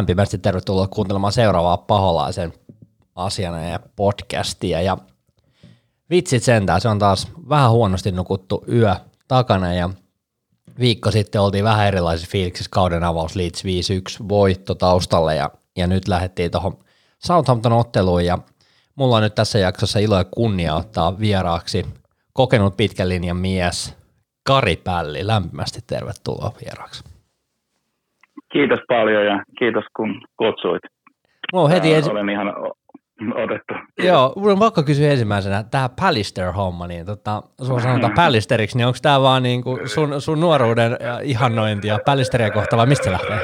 lämpimästi tervetuloa kuuntelemaan seuraavaa paholaisen asiana ja podcastia. Ja vitsit sentään, se on taas vähän huonosti nukuttu yö takana ja viikko sitten oltiin vähän erilaisissa fiiliksissä kauden avaus Leeds 5-1 voitto taustalle ja, ja nyt lähdettiin tuohon Southampton otteluun ja mulla on nyt tässä jaksossa ilo ja kunnia ottaa vieraaksi kokenut pitkän linjan mies Kari Pälli. Lämpimästi tervetuloa vieraaksi. Kiitos paljon ja kiitos kun kutsuit. Mulla on heti ensi... Olen ihan otettu. Joo, mun on pakko kysyä ensimmäisenä, tämä Pallister-homma, niin tota, sun sanotaan Pallisteriksi, niin onko tämä vaan niinku sun, sun nuoruuden ihannointi ja Pallisteria kohta vai mistä lähtee?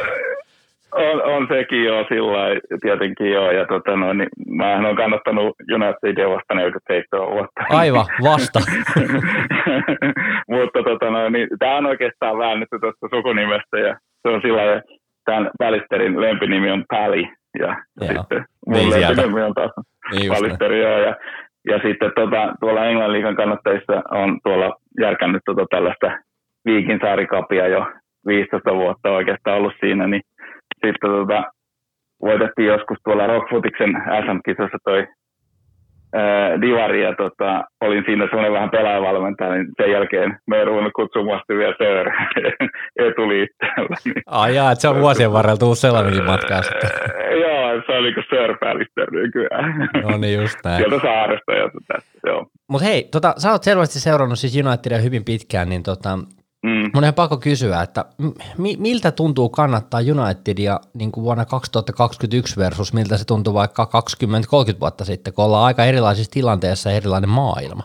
On, on sekin jo sillä tietenkin joo, ja tota no, niin mähän olen kannattanut Unitedia vasta 47 vuotta. Aivan, vasta. Mutta tota no, niin, tämä on oikeastaan väännetty tuosta sukunimestä, ja se on sillä tämän Pallisterin lempinimi on Pally, ja Joo. sitten mun niin lempinimi on taas niin Pallisteri, ja, ja sitten tota, tuolla Englannin liikan kannattajissa on tuolla järkännyt tota tällaista Viikin saarikapia jo 15 vuotta oikeastaan ollut siinä, niin sitten tota, voitettiin joskus tuolla Rockfootiksen SM-kisossa toi ää, Divari ja tota, olin siinä semmoinen vähän pelaajavalmentaja, niin sen jälkeen me ei ruvennut kutsumaan vielä Sör etuliitteellä. Niin. Ai jaa, että se on vuosien varrella tullut sellainenkin matkaa sitten. joo, se on niinku Sir Pallister nykyään. No niin, just näin. Sieltä saaresta ja tästä, joo. Mutta hei, tota, sä oot selvästi seurannut siis Unitedia hyvin pitkään, niin tota, Mm. Mun on pakko kysyä, että mi- miltä tuntuu kannattaa Unitedia niin kuin vuonna 2021 versus miltä se tuntuu vaikka 20-30 vuotta sitten, kun ollaan aika erilaisissa tilanteissa ja erilainen maailma?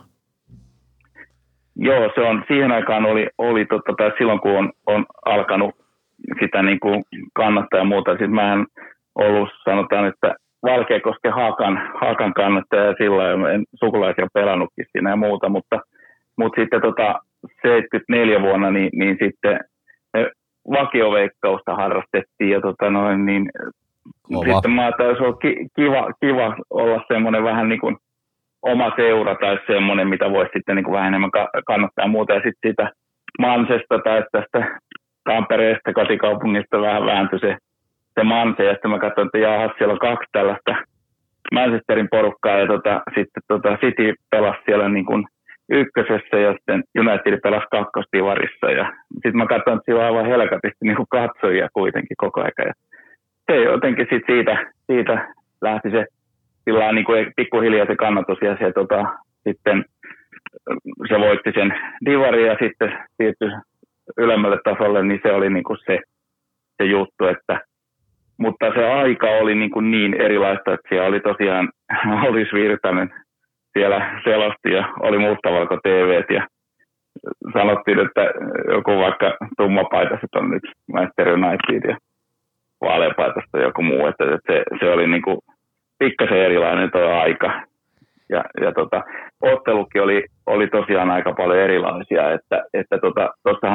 Joo, se on, siihen aikaan oli, oli totta, tai silloin kun on, on alkanut sitä niin kuin kannattaa ja muuta, sitten mä en ollut, sanotaan, että Valkeakosken Haakan, Haakan kannattaja ja sillä en sukulaisia pelannutkin siinä ja muuta, mutta, mutta sitten tota, 74 vuonna, niin, niin sitten vakioveikkausta harrastettiin ja tota noin, niin Kova. sitten mä ajattelin, että olisi kiva, kiva olla semmoinen vähän niin kuin oma seura tai semmoinen, mitä voisi sitten niin kuin vähän enemmän kannattaa muuta. Ja sitten siitä Mansesta tai tästä Tampereesta kotikaupungista vähän vääntyi se, se Manse. Ja sitten mä katsoin, että jaha, siellä on kaksi tällaista Manchesterin porukkaa ja tota, sitten tota City pelasi siellä niin kuin ykkösessä ja sitten United pelasi kakkostivarissa. Ja sitten mä katsoin, että siellä on aivan helkatisti niin katsojia kuitenkin koko ajan. Ja se jotenkin sit siitä, siitä lähti se sillä niin kuin pikkuhiljaa se kannatus ja se tota, sitten se voitti sen divari ja sitten siirtyi ylemmälle tasolle, niin se oli niin kuin se, se juttu, että mutta se aika oli niin, kuin niin erilaista, että siellä oli tosiaan Olis Virtanen siellä selosti ja oli mustavalko TV ja sanottiin, että joku vaikka tummapaitaiset on nyt Manchester United ja vaaleapaitasta joku muu, että se, se oli niin kuin pikkasen erilainen tuo aika. Ja, ja tota, ottelukin oli, oli tosiaan aika paljon erilaisia, että, että tota,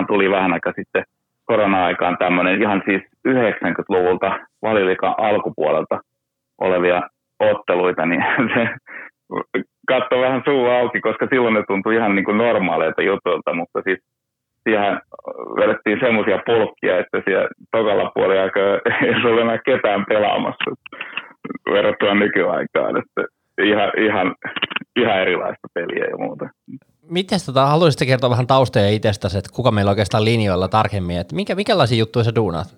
tuli vähän aika sitten korona-aikaan tämmöinen ihan siis 90-luvulta valilikan alkupuolelta olevia otteluita, niin se katsoi vähän suu auki, koska silloin ne tuntui ihan niin kuin normaaleilta jutulta, mutta siis siihen vedettiin semmoisia polkkia, että siellä tokalla puolella ei ole enää ketään pelaamassa verrattuna nykyaikaan, että ihan, ihan, ihan erilaista peliä ja muuta. Miten tota, haluaisitte kertoa vähän taustoja itsestäsi, että kuka meillä oikeastaan linjoilla tarkemmin, että mikä, mikälaisia juttuja sä duunaat?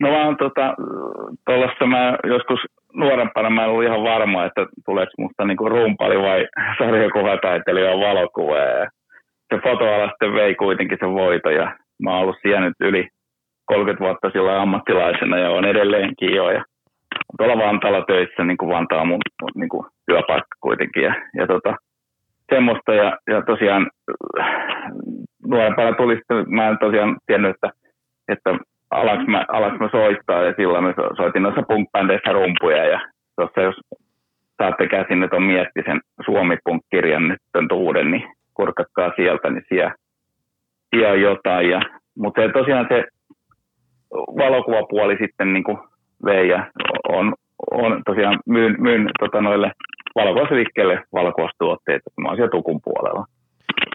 No vaan tota, tuollaista mä joskus nuorempana mä en ollut ihan varma, että tuleeko musta niinku rumpali vai sarjakuvataiteilija valokuva. Ja se fotoala sitten vei kuitenkin sen voito ja mä oon ollut siellä nyt yli 30 vuotta sillä ammattilaisena ja on edelleenkin jo. Ja tuolla Vantaalla töissä, niin kuin Vantaa mun niin kuin työpaikka kuitenkin. Ja, ja tota, semmoista ja, ja tosiaan nuorempana tuli mä en tosiaan tiennyt, että, että alaks mä, alaks mä soittaa ja silloin mä soitin noissa punk rumpuja ja tuossa jos saatte käsin, että on Miettisen Suomi-punk-kirjan nyt tämän uuden, niin kurkatkaa sieltä, niin siellä, siellä on jotain. Ja, mutta se, tosiaan se valokuvapuoli sitten niin kuin vei ja on, on tosiaan myyn, myyn tota noille valokuvausliikkeelle valokuvaustuotteita, mä oon siellä tukun puolella.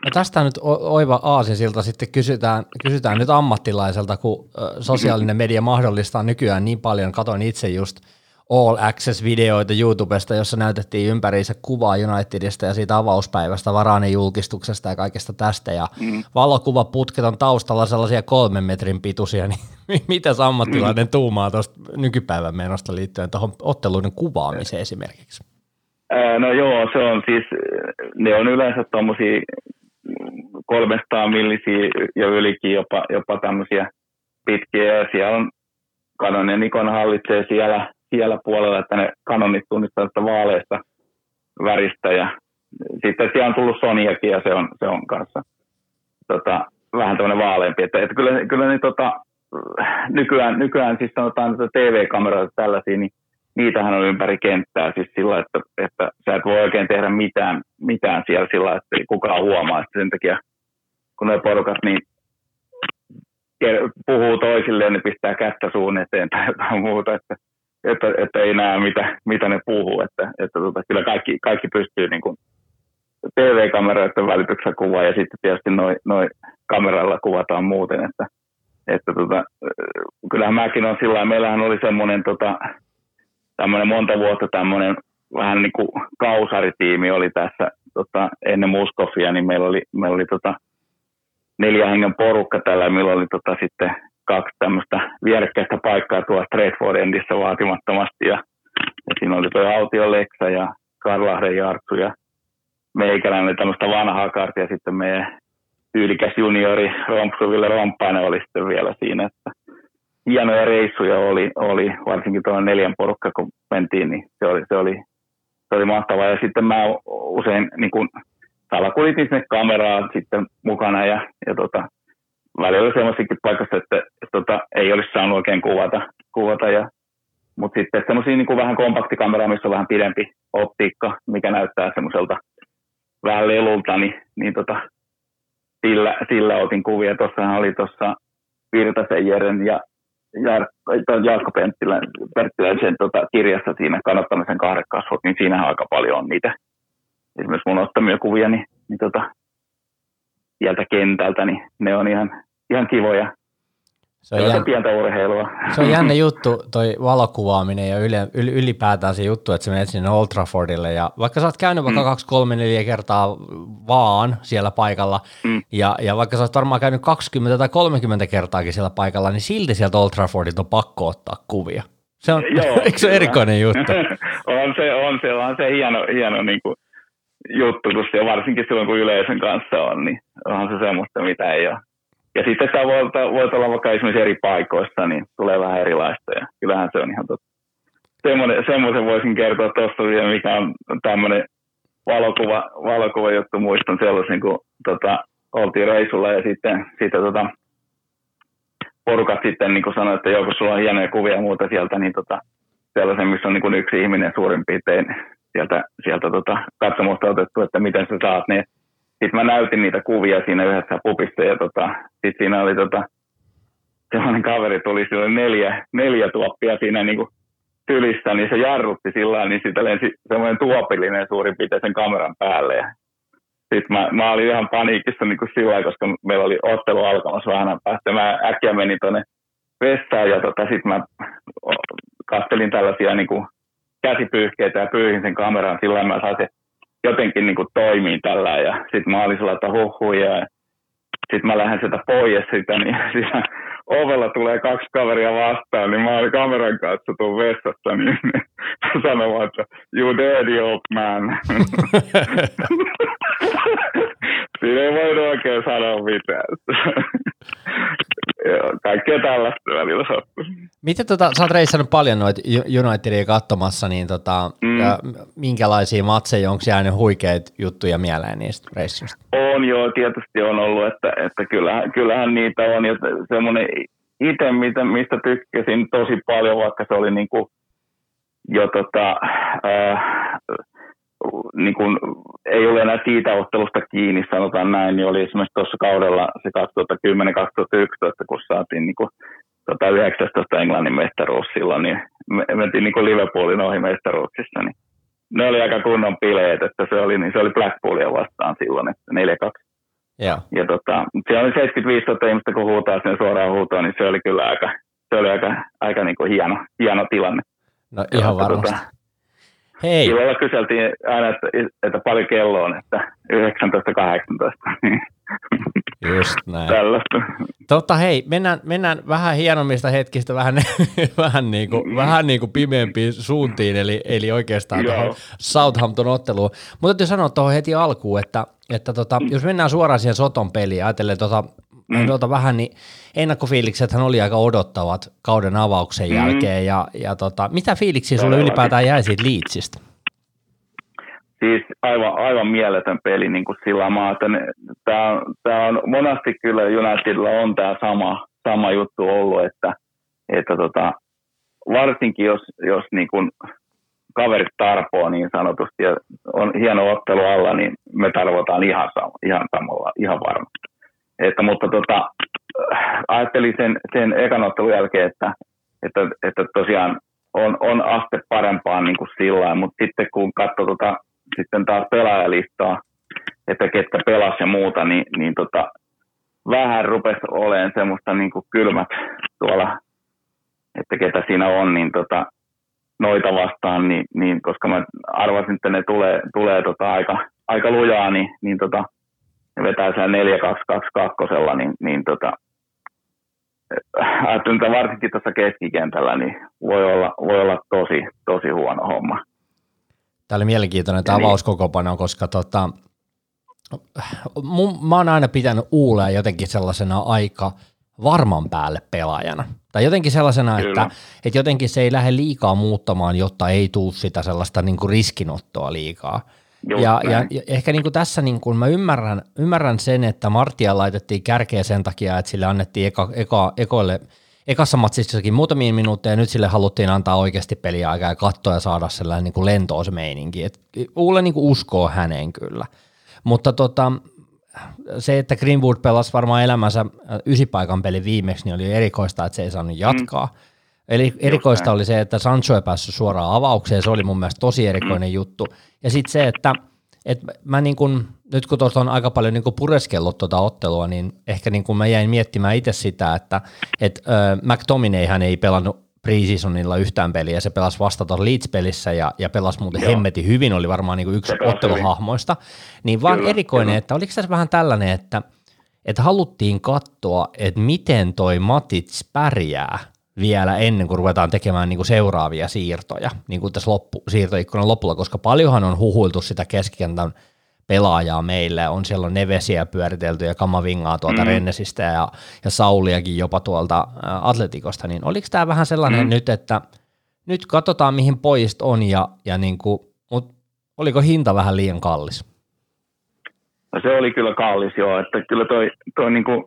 No tästä nyt oiva aasinsilta sitten kysytään, kysytään nyt ammattilaiselta, kun sosiaalinen media mahdollistaa nykyään niin paljon, katoin itse just – All Access-videoita YouTubesta, jossa näytettiin ympäriinsä kuvaa Unitedista ja siitä avauspäivästä, Varanen julkistuksesta ja kaikesta tästä. Ja mm. valokuvaputket on taustalla sellaisia kolmen metrin pituisia, niin mitä ammattilainen mm. tuumaa tuosta nykypäivän menosta liittyen tuohon otteluiden kuvaamiseen esimerkiksi? No joo, se on siis, ne on yleensä tuommoisia 300 millisiä ja ylikin jopa, jopa tämmöisiä pitkiä ja siellä on Canon ja Nikon hallitsee siellä siellä puolella, että ne kanonit tunnistaa tästä vaaleista väristä ja sitten siellä on tullut Soniakin ja se on, se on kanssa tota, vähän tämmöinen vaaleampi. Että, että kyllä, kyllä niin, tota, nykyään, nykyään siis sanotaan TV-kameroita tällaisia, niin niitähän on ympäri kenttää siis sillä, että, että sä et voi oikein tehdä mitään, mitään siellä sillä, että kukaan huomaa. Että sen takia, kun ne porukat niin puhuu toisilleen, niin pistää kättä suun eteen tai jotain muuta. Että, että, että ei näe mitä, mitä ne puhuu, että, että tota, kyllä kaikki, kaikki pystyy niin kuin TV-kameroiden välityksellä kuvaa ja sitten tietysti noin noi kameralla kuvataan muuten, että, että tota, kyllähän mäkin on sillä meillähän oli semmoinen tota, tämmöinen monta vuotta tämmöinen vähän niin kuin kausaritiimi oli tässä tota, ennen Muskofia, niin meillä oli, meillä oli tota, neljä hengen porukka tällä, millä oli tota, sitten kaksi tämmöistä vierekkäistä paikkaa tuossa Stratford Endissä vaatimattomasti. Ja, ja siinä oli tuo Autio Leksa ja Karlahden Jartsu ja meikäläinen oli tämmöistä vanhaa kartia. Sitten meidän tyylikäs juniori Rompsuville Romppainen oli sitten vielä siinä. Että hienoja reissuja oli, oli varsinkin tuon neljän porukka, kun mentiin, niin se oli, se oli, se oli mahtavaa. Ja sitten mä usein niin kuin, salakulitin sinne kameraa sitten mukana ja, ja tota, välillä semmoisikin paikassa, että, että, että tota, ei olisi saanut oikein kuvata. kuvata ja, mutta sitten semmoisia niin vähän kompaktikameraa, missä on vähän pidempi optiikka, mikä näyttää semmoiselta vähän lelulta, niin, niin tota, sillä, sillä otin kuvia. Tuossahan oli tuossa Virtasen Jeren ja Jaakko Penttiläisen tota, kirjassa siinä kannattamisen kahrekasvot, niin siinähän aika paljon on niitä esimerkiksi mun ottamia kuvia, niin, niin tota, sieltä kentältä, niin ne on ihan, ihan kivoja. Se on, jän... pientä urheilua. Se on jännä juttu, toi valokuvaaminen ja ylipäätään se juttu, että sä menet sinne Old Traffordille ja vaikka sä oot käynyt vaikka mm. kaksi, kolme, neljä kertaa vaan siellä paikalla mm. ja, ja vaikka sä oot varmaan käynyt 20 tai 30 kertaakin siellä paikalla, niin silti sieltä Old Traffordilta on pakko ottaa kuvia. Se on, Joo, eikö se erikoinen juttu? on se, on se, on se hieno, hieno niin kuin juttu, kun se, varsinkin silloin kun yleisön kanssa on, niin onhan se semmoista, mitä ei ole. Ja sitten sä voit, voit olla vaikka esimerkiksi eri paikoista, niin tulee vähän erilaista ja kyllähän se on ihan totta. Semmoinen, semmoisen voisin kertoa tuosta vielä, mikä on tämmöinen valokuva, valokuva juttu. Muistan sellaisen, kun tota, oltiin reisulla ja sitten, sitten tota, porukat sitten niin sanoivat, että joku sulla on hienoja kuvia ja muuta sieltä, niin tota, sellaisen, missä on niin yksi ihminen suurin piirtein sieltä, sieltä tota, katsomusta otettu, että miten sä saat ne. Sitten mä näytin niitä kuvia siinä yhdessä pupissa ja tota, sitten siinä oli tota, sellainen kaveri tuli, sillä oli neljä, neljä tuoppia siinä niin kuin tylissä, niin se jarrutti sillä niin sitä lensi semmoinen tuopillinen suurin piirtein sen kameran päälle. Ja sitten mä, mä olin ihan paniikissa niin sillä koska meillä oli ottelu alkamassa vähän päästä. Mä äkkiä menin tuonne vessaan ja tota, sitten mä kastelin tällaisia niin kuin käsipyyhkeitä ja pyyhin sen kameran, sillä mä sain se jotenkin niin kuin toimii tällä ja sitten mä olin sellainen, että huhu ja sitten mä lähden sieltä pois sitä, niin siinä ovella tulee kaksi kaveria vastaan, niin mä olin kameran kanssa tuun vessassa, niin sanomaan, että you dirty old man. Siinä ei voi oikein sanoa mitään. Joo, kaikkea tällaista välillä sattuu. Miten tota, sä oot reissannut paljon noita Unitedia katsomassa, niin tota, mm. ja, minkälaisia matseja, onko jäänyt huikeita juttuja mieleen niistä reissuista? On joo, tietysti on ollut, että, että kyllähän, kyllähän niitä on, ja semmoinen itse, mistä tykkäsin tosi paljon, vaikka se oli niin kuin jo tota, äh, niin kuin, ei ole enää siitä ottelusta kiinni, sanotaan näin, niin oli esimerkiksi tuossa kaudella se 2010-2011, kun saatiin niin tota 19 Englannin mestaruus silloin, niin me mentiin niin Liverpoolin ohi mestaruuksissa, niin ne oli aika kunnon bileet, että se oli, niin se oli Blackpoolia vastaan silloin, että 4-2. 15 ihmistä kun huutaa sinne suoraan huutoon, niin se oli kyllä aika, se oli aika, aika niin kuin hieno, hieno tilanne. No ihan tota, varmasti. Tuota, Hei. Illalla kyseltiin aina, että, että paljon kello on, että 19.18. Just näin. Tällaista. Totta hei, mennään, mennään vähän hienommista hetkistä vähän, vähän, niin kuin, vähän niin kuin pimeämpiin suuntiin, eli, eli oikeastaan tuohon Southampton-otteluun. Mutta täytyy sanoa tuohon heti alkuun, että, että tota, jos mennään suoraan siihen Soton peliin, ajatellen tota, mm. tuota vähän, niin ennakkofiiliksethän oli aika odottavat kauden avauksen mm. jälkeen, ja, ja tota, mitä fiiliksiä sulle ylipäätään jäi siitä Leedsistä? Siis aivan, aivan mieletön peli niin kuin sillä maata. Tämä, tämä on monasti kyllä Unitedilla on tämä sama, sama juttu ollut, että, että tota, varsinkin jos, jos niin kuin kaverit tarpoo niin sanotusti ja on hieno ottelu alla, niin me tarvotaan ihan, ihan samalla, ihan varmasti. Että, mutta tota, ajattelin sen, sen ekan ottelun jälkeen, että, että, että tosiaan on, on aste parempaan niin kuin sillä mutta sitten kun katsoo tota, sitten taas pelaajalistaa, että ketkä pelas ja muuta, niin, niin tota, vähän rupesi olemaan semmoista niin kuin kylmät tuolla, että ketä siinä on, niin tota, noita vastaan, niin, niin, koska mä arvasin, että ne tulee, tulee tota aika, aika lujaa, niin, niin tota, vetää siellä 4 2 2 2 niin, niin tota, ajattelin, että varsinkin tuossa keskikentällä niin voi olla, voi olla tosi, tosi huono homma. Tämä oli mielenkiintoinen tämä niin. avauskokopano, koska tota, mun, mä oon aina pitänyt Uulea jotenkin sellaisena aika varman päälle pelaajana. Tai jotenkin sellaisena, että, että jotenkin se ei lähde liikaa muuttamaan, jotta ei tule sitä sellaista niin kuin riskinottoa liikaa. Ja, ja, ja ehkä niin kuin tässä niin kuin mä ymmärrän, ymmärrän sen, että Martia laitettiin kärkeä sen takia, että sille annettiin eka, eka, ekoille – ekassa matsissakin muutamia minuutteja, nyt sille haluttiin antaa oikeasti peliaikaa ja katsoa ja saada sellainen niin kuin lentoos meininki. Et Ulle niin kuin uskoo häneen kyllä. Mutta tota, se, että Greenwood pelasi varmaan elämänsä äh, ysipaikan peli viimeksi, niin oli erikoista, että se ei saanut jatkaa. Mm. Eli erikoista oli se, että Sancho ei päässyt suoraan avaukseen, se oli mun mielestä tosi erikoinen mm. juttu. Ja sitten se, että – et mä niin kun, nyt kun tuossa on aika paljon niin pureskellut tuota ottelua, niin ehkä niin kun mä jäin miettimään itse sitä, että et, äh, McTominayhan ei pelannut preseasonilla yhtään peliä, se pelasi vasta tuossa Leeds-pelissä ja, ja pelasi muuten Joo. hemmeti hyvin, oli varmaan niin yksi otteluhahmoista, niin vaan kyllä, erikoinen, kyllä. että oliko tässä vähän tällainen, että, että haluttiin katsoa, että miten toi Matits pärjää vielä ennen kuin ruvetaan tekemään niin kuin seuraavia siirtoja, niin kuin tässä loppu, siirtoikkunan lopulla, koska paljonhan on huhuiltu sitä keskikentän pelaajaa meille, on siellä on Nevesiä pyöritelty ja Kamavingaa tuolta mm. Rennesistä ja, ja Sauliakin jopa tuolta Atletikosta, niin oliko tämä vähän sellainen mm. nyt, että nyt katsotaan mihin pojist on ja, ja niin kuin, mutta oliko hinta vähän liian kallis? No se oli kyllä kallis joo, että kyllä toi, toi niin kuin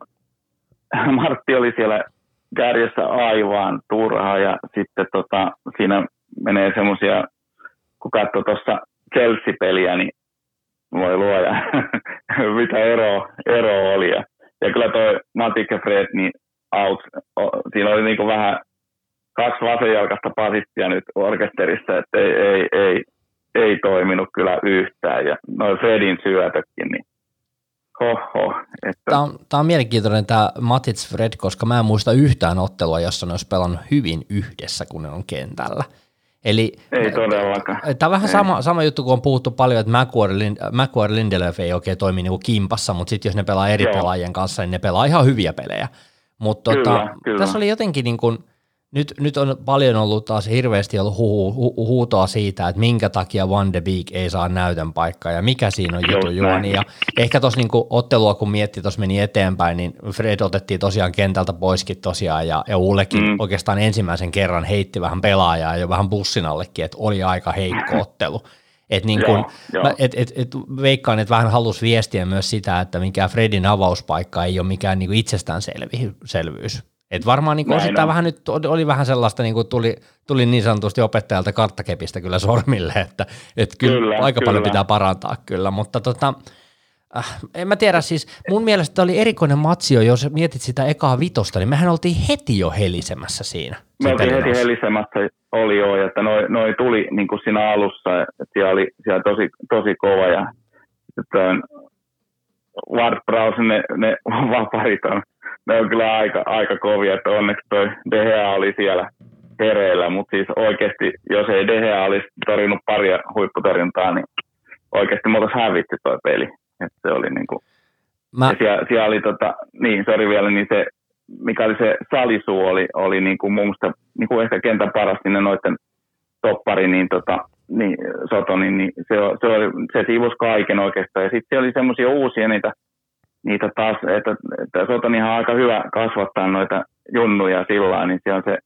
Martti oli siellä kärjessä aivan turha ja sitten tota, siinä menee semmoisia, kun katsoo tuossa Chelsea-peliä, niin voi luoja, mitä ero, ero oli. Ja, ja kyllä toi Matik ja Fred, niin out, siinä oli niinku vähän kaksi vasenjalkasta pasistia nyt orkesterissa, että ei, ei, ei, ei toiminut kyllä yhtään. Ja noin Fredin syötökin, niin Oho, että... Tämä, on, tämä on mielenkiintoinen tämä Matits Fred, koska mä en muista yhtään ottelua, jossa ne olisi pelannut hyvin yhdessä, kun ne on kentällä. Eli, ei todellakaan. Tämä on vähän sama, sama juttu, kun on puhuttu paljon, että McQuarrie Lindelöf ei oikein toimi niin kuin kimpassa, mutta sitten jos ne pelaa eri Joo. pelaajien kanssa, niin ne pelaa ihan hyviä pelejä. Mutta tota, tässä oli jotenkin niin kuin – nyt, nyt on paljon ollut taas hirveästi ollut hu, hu, huutoa siitä, että minkä takia Van de Beek ei saa näytön paikkaa ja mikä siinä on jutu juoni. Ja ehkä tuossa niinku ottelua kun mietti, tuossa meni eteenpäin, niin Fred otettiin tosiaan kentältä poiskin tosiaan ja, ja Ullekin mm. oikeastaan ensimmäisen kerran heitti vähän pelaajaa jo vähän bussin allekin, että oli aika heikko ottelu. Et niin kun, joo, mä, et, et, et veikkaan, että vähän halusi viestiä myös sitä, että mikä Fredin avauspaikka ei ole mikään niin itsestäänselvyys et varmaan niin osittain vähän nyt oli vähän sellaista, niin kuin tuli, tuli niin sanotusti opettajalta karttakepistä kyllä sormille, että et kyllä, kyllä aika kyllä. paljon pitää parantaa kyllä, mutta tota, äh, en mä tiedä, siis mun mielestä oli erikoinen matsio, jos mietit sitä ekaa vitosta, niin mehän oltiin heti jo helisemässä siinä. Me oltiin heti helisemässä, oli jo, että noi, noi tuli niin kuin siinä alussa, että siellä oli siellä tosi, tosi kova ja että Ward Prowse, ne, ne vaparit on ne on kyllä aika, aika kovia, että onneksi toi Dehea oli siellä hereillä, mutta siis oikeasti, jos ei Dehea olisi torjunut paria huipputorjuntaa, niin oikeasti me oltaisiin hävitty toi peli. että se oli niinku, Mä... siellä, siellä, oli tota, niin, sori vielä, niin se, mikä oli se salisuu, oli, oli niinku mun mielestä niinku ehkä kentän paras sinne noiden toppari, niin, tota, niin Sotoni, niin se, se, oli, se siivos kaiken oikeastaan. Ja sitten oli semmoisia uusia niitä, niitä taas, että, että Sotonihan on aika hyvä kasvattaa noita junnuja sillä niin siellä se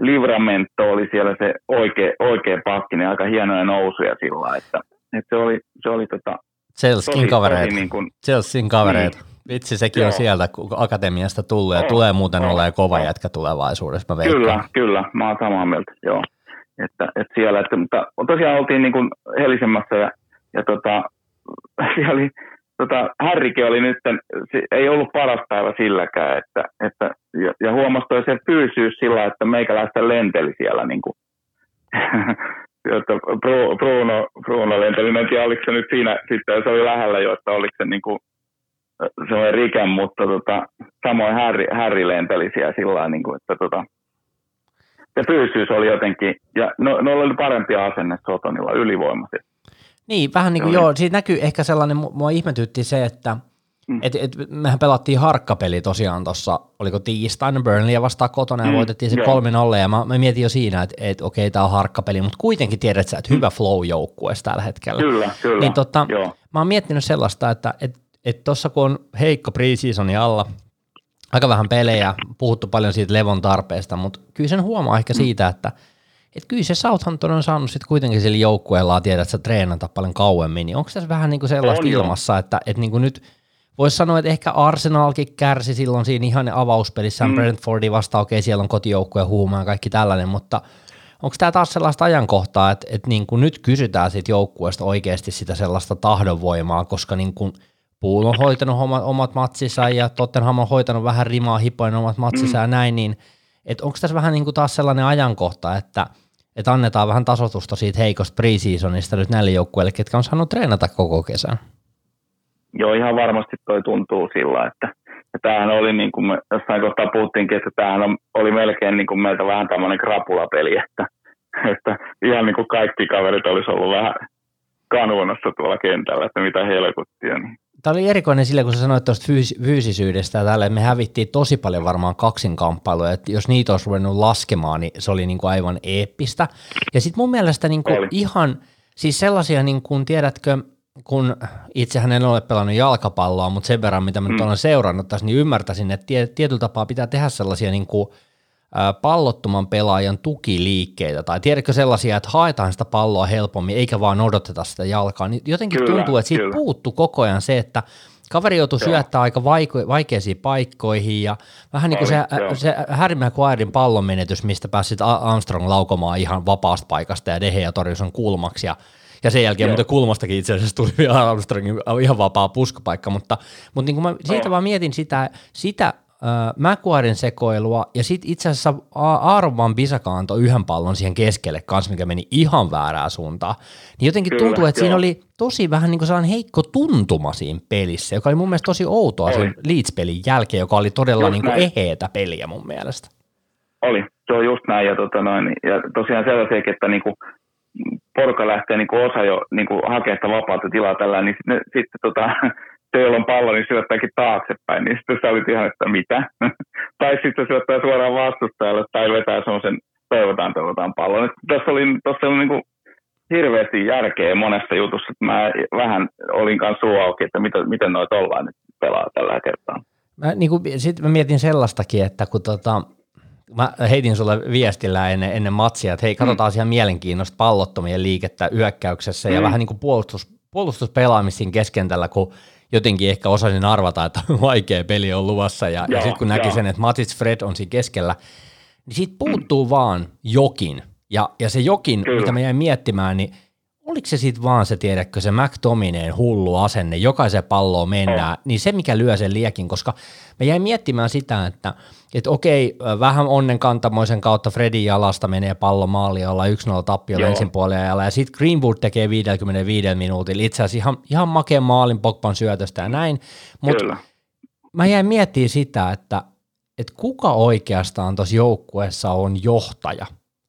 Livramento oli siellä se oikea, oikea pakki, niin aika hienoja nousuja sillä että, että se oli, se oli tota, Chelseain kavereita. Niin kuin, Chelseain kavereita. Niin. Vitsi, sekin Joo. on sieltä kun akatemiasta tullut ja oh, tulee muuten oh, olemaan kova oh. jätkä tulevaisuudessa, mä Kyllä, kyllä, mä oon samaa mieltä, joo. Että, että siellä, että, mutta tosiaan oltiin niin kuin helisemmässä ja, ja tota, siellä oli, tota, Härrike oli nyt, ei ollut paras päivä silläkään, että, että, ja, ja huomasi se fyysyys sillä, että meikäläistä lenteli siellä niin kuin, että Bruno, Bruno lenteli, en tiedä oliko se nyt siinä, sitten se oli lähellä jo, että oliko se niin kuin, se oli Riken, mutta tota, samoin Harry, Harry lenteli siellä sillä niin kuin, että tota, se fyysyys oli jotenkin, ja no, no oli parempia asenne Sotonilla ylivoimaisesti. Niin, vähän niin kuin joo, siitä näkyy ehkä sellainen, mua ihmetytti se, että mm. et, et, mehän pelattiin harkkapeli tosiaan tuossa, oliko tiistaina Burnley vastaan kotona ja mm, voitettiin se 3-0 ja mä, mä mietin jo siinä, että et, okei, tämä on harkkapeli, mutta kuitenkin tiedät sä, että hyvä mm. flow joukkueessa tällä hetkellä. Kyllä, kyllä. Niin tota, joo. mä oon miettinyt sellaista, että et, et tuossa kun on heikko preseasoni alla, aika vähän pelejä, puhuttu paljon siitä levon tarpeesta, mutta kyllä sen huomaa ehkä mm. siitä, että et kyllä se Southampton on saanut sitten kuitenkin sillä joukkueellaan tiedä, että sä treenata paljon kauemmin, niin onko tässä vähän niin kuin sellaista on ilmassa, jo. että, että niin kuin nyt voisi sanoa, että ehkä Arsenalkin kärsi silloin siinä ihan avauspelissä mm. Brentfordi vasta, okei okay, siellä on kotijoukkue huumaa ja kaikki tällainen, mutta onko tämä taas sellaista ajankohtaa, että, että niin kuin nyt kysytään siitä joukkueesta oikeasti sitä sellaista tahdonvoimaa, koska niin kuin – Pool on hoitanut omat, omat matsinsa ja Tottenham on hoitanut vähän rimaa hipoin omat matsinsa mm. ja näin, niin onko tässä vähän niin kuin taas sellainen ajankohta, että, että annetaan vähän tasotusta siitä heikosta preseasonista nyt näille joukkueille, ketkä on saanut treenata koko kesän? Joo, ihan varmasti toi tuntuu sillä, että ja tämähän oli, niin kuin me jossain kohtaa puhuttiinkin, että tämähän oli melkein niin kuin meiltä vähän tämmöinen krapulapeli, että, että ihan niin kuin kaikki kaverit olisi ollut vähän kanuunassa tuolla kentällä, että mitä helkuttia. Niin Tämä oli erikoinen sillä, kun sä sanoit tuosta fyys- fyysisyydestä tälle, me hävittiin tosi paljon varmaan kaksinkamppailuja, että jos niitä olisi ruvennut laskemaan, niin se oli niin kuin aivan eeppistä. Ja sitten mun mielestä niin kuin ihan, siis sellaisia, niin kuin, tiedätkö, kun itsehän en ole pelannut jalkapalloa, mutta sen verran, mitä mä mm. nyt olen seurannut tässä, niin ymmärtäisin, että tietyllä tapaa pitää tehdä sellaisia niin kuin – pallottoman pelaajan tukiliikkeitä, tai tiedätkö sellaisia, että haetaan sitä palloa helpommin, eikä vaan odoteta sitä jalkaa, niin jotenkin kyllä, tuntuu, että siitä kyllä. puuttuu koko ajan se, että kaveri joutuu syöttää aika vaiko- vaikeisiin paikkoihin, ja vähän niin kuin se, se Harry Maguirein pallon menetys, mistä pääsit Armstrong laukomaan ihan vapaasta paikasta, ja Dehe ja torjus kulmaksi, ja ja sen jälkeen mutta kulmastakin itse asiassa tuli vielä Armstrongin ihan vapaa puskapaikka, mutta, mutta niin kuin mä siitä vaan mietin sitä, sitä äh, Maguiren sekoilua, ja sitten itse asiassa Aaron Van Bisaka antoi yhden pallon siihen keskelle kanssa, mikä meni ihan väärään suuntaan. Niin jotenkin Kyllä, tuntuu, että joo. siinä oli tosi vähän niin kuin sellainen heikko tuntuma siinä pelissä, joka oli mun mielestä tosi outoa sen Leeds-pelin jälkeen, joka oli todella niin kuin eheetä peliä mun mielestä. Oli, se on just näin, ja, tota noin, ja tosiaan sellaisia, että niin kuin porukka lähtee niin kuin osa jo niin kuin hakemaan vapaata tilaa tällä, niin sitten sit, tota, se, jolla on pallo, niin syöttääkin taaksepäin, niin sitten sä olit ihan, että mitä? tai sitten syöttää suoraan vastustajalle tai vetää semmoisen toivotaan, toivotaan pallon. Tuossa oli, tossa oli niin kuin hirveästi järkeä monessa jutussa, että mä vähän olin kanssa suu auki, että mitä, miten noita ollaan nyt pelaa tällä kertaa. Mä, niin kuin, sit mä mietin sellaistakin, että kun tota, mä heitin sulle viestillä ennen, ennen matsia, että hei, katsotaan mm. ihan mielenkiinnosta pallottomien liikettä hyökkäyksessä mm. ja vähän niin kuin puolustus, puolustuspelaamista keskentällä, kun jotenkin ehkä osasin arvata, että vaikea peli on luvassa, ja, ja sitten kun näki sen, että Matis Fred on siinä keskellä, niin siitä puuttuu mm. vaan jokin, ja, ja se jokin, Kyllä. mitä mä jäin miettimään, niin oliko se sitten vaan se, tiedätkö, se McTomineen hullu asenne, jokaisen palloon mennään, oh. niin se mikä lyö sen liekin, koska mä jäin miettimään sitä, että et okei, vähän onnen kantamoisen kautta Fredin jalasta menee pallo maali, olla 1-0 tappio ensin puolella ja sitten Greenwood tekee 55 minuutilla itse asiassa ihan, ihan makeen maalin Pogban syötöstä ja näin, mutta mä jäin miettimään sitä, että, että kuka oikeastaan tuossa joukkueessa on johtaja.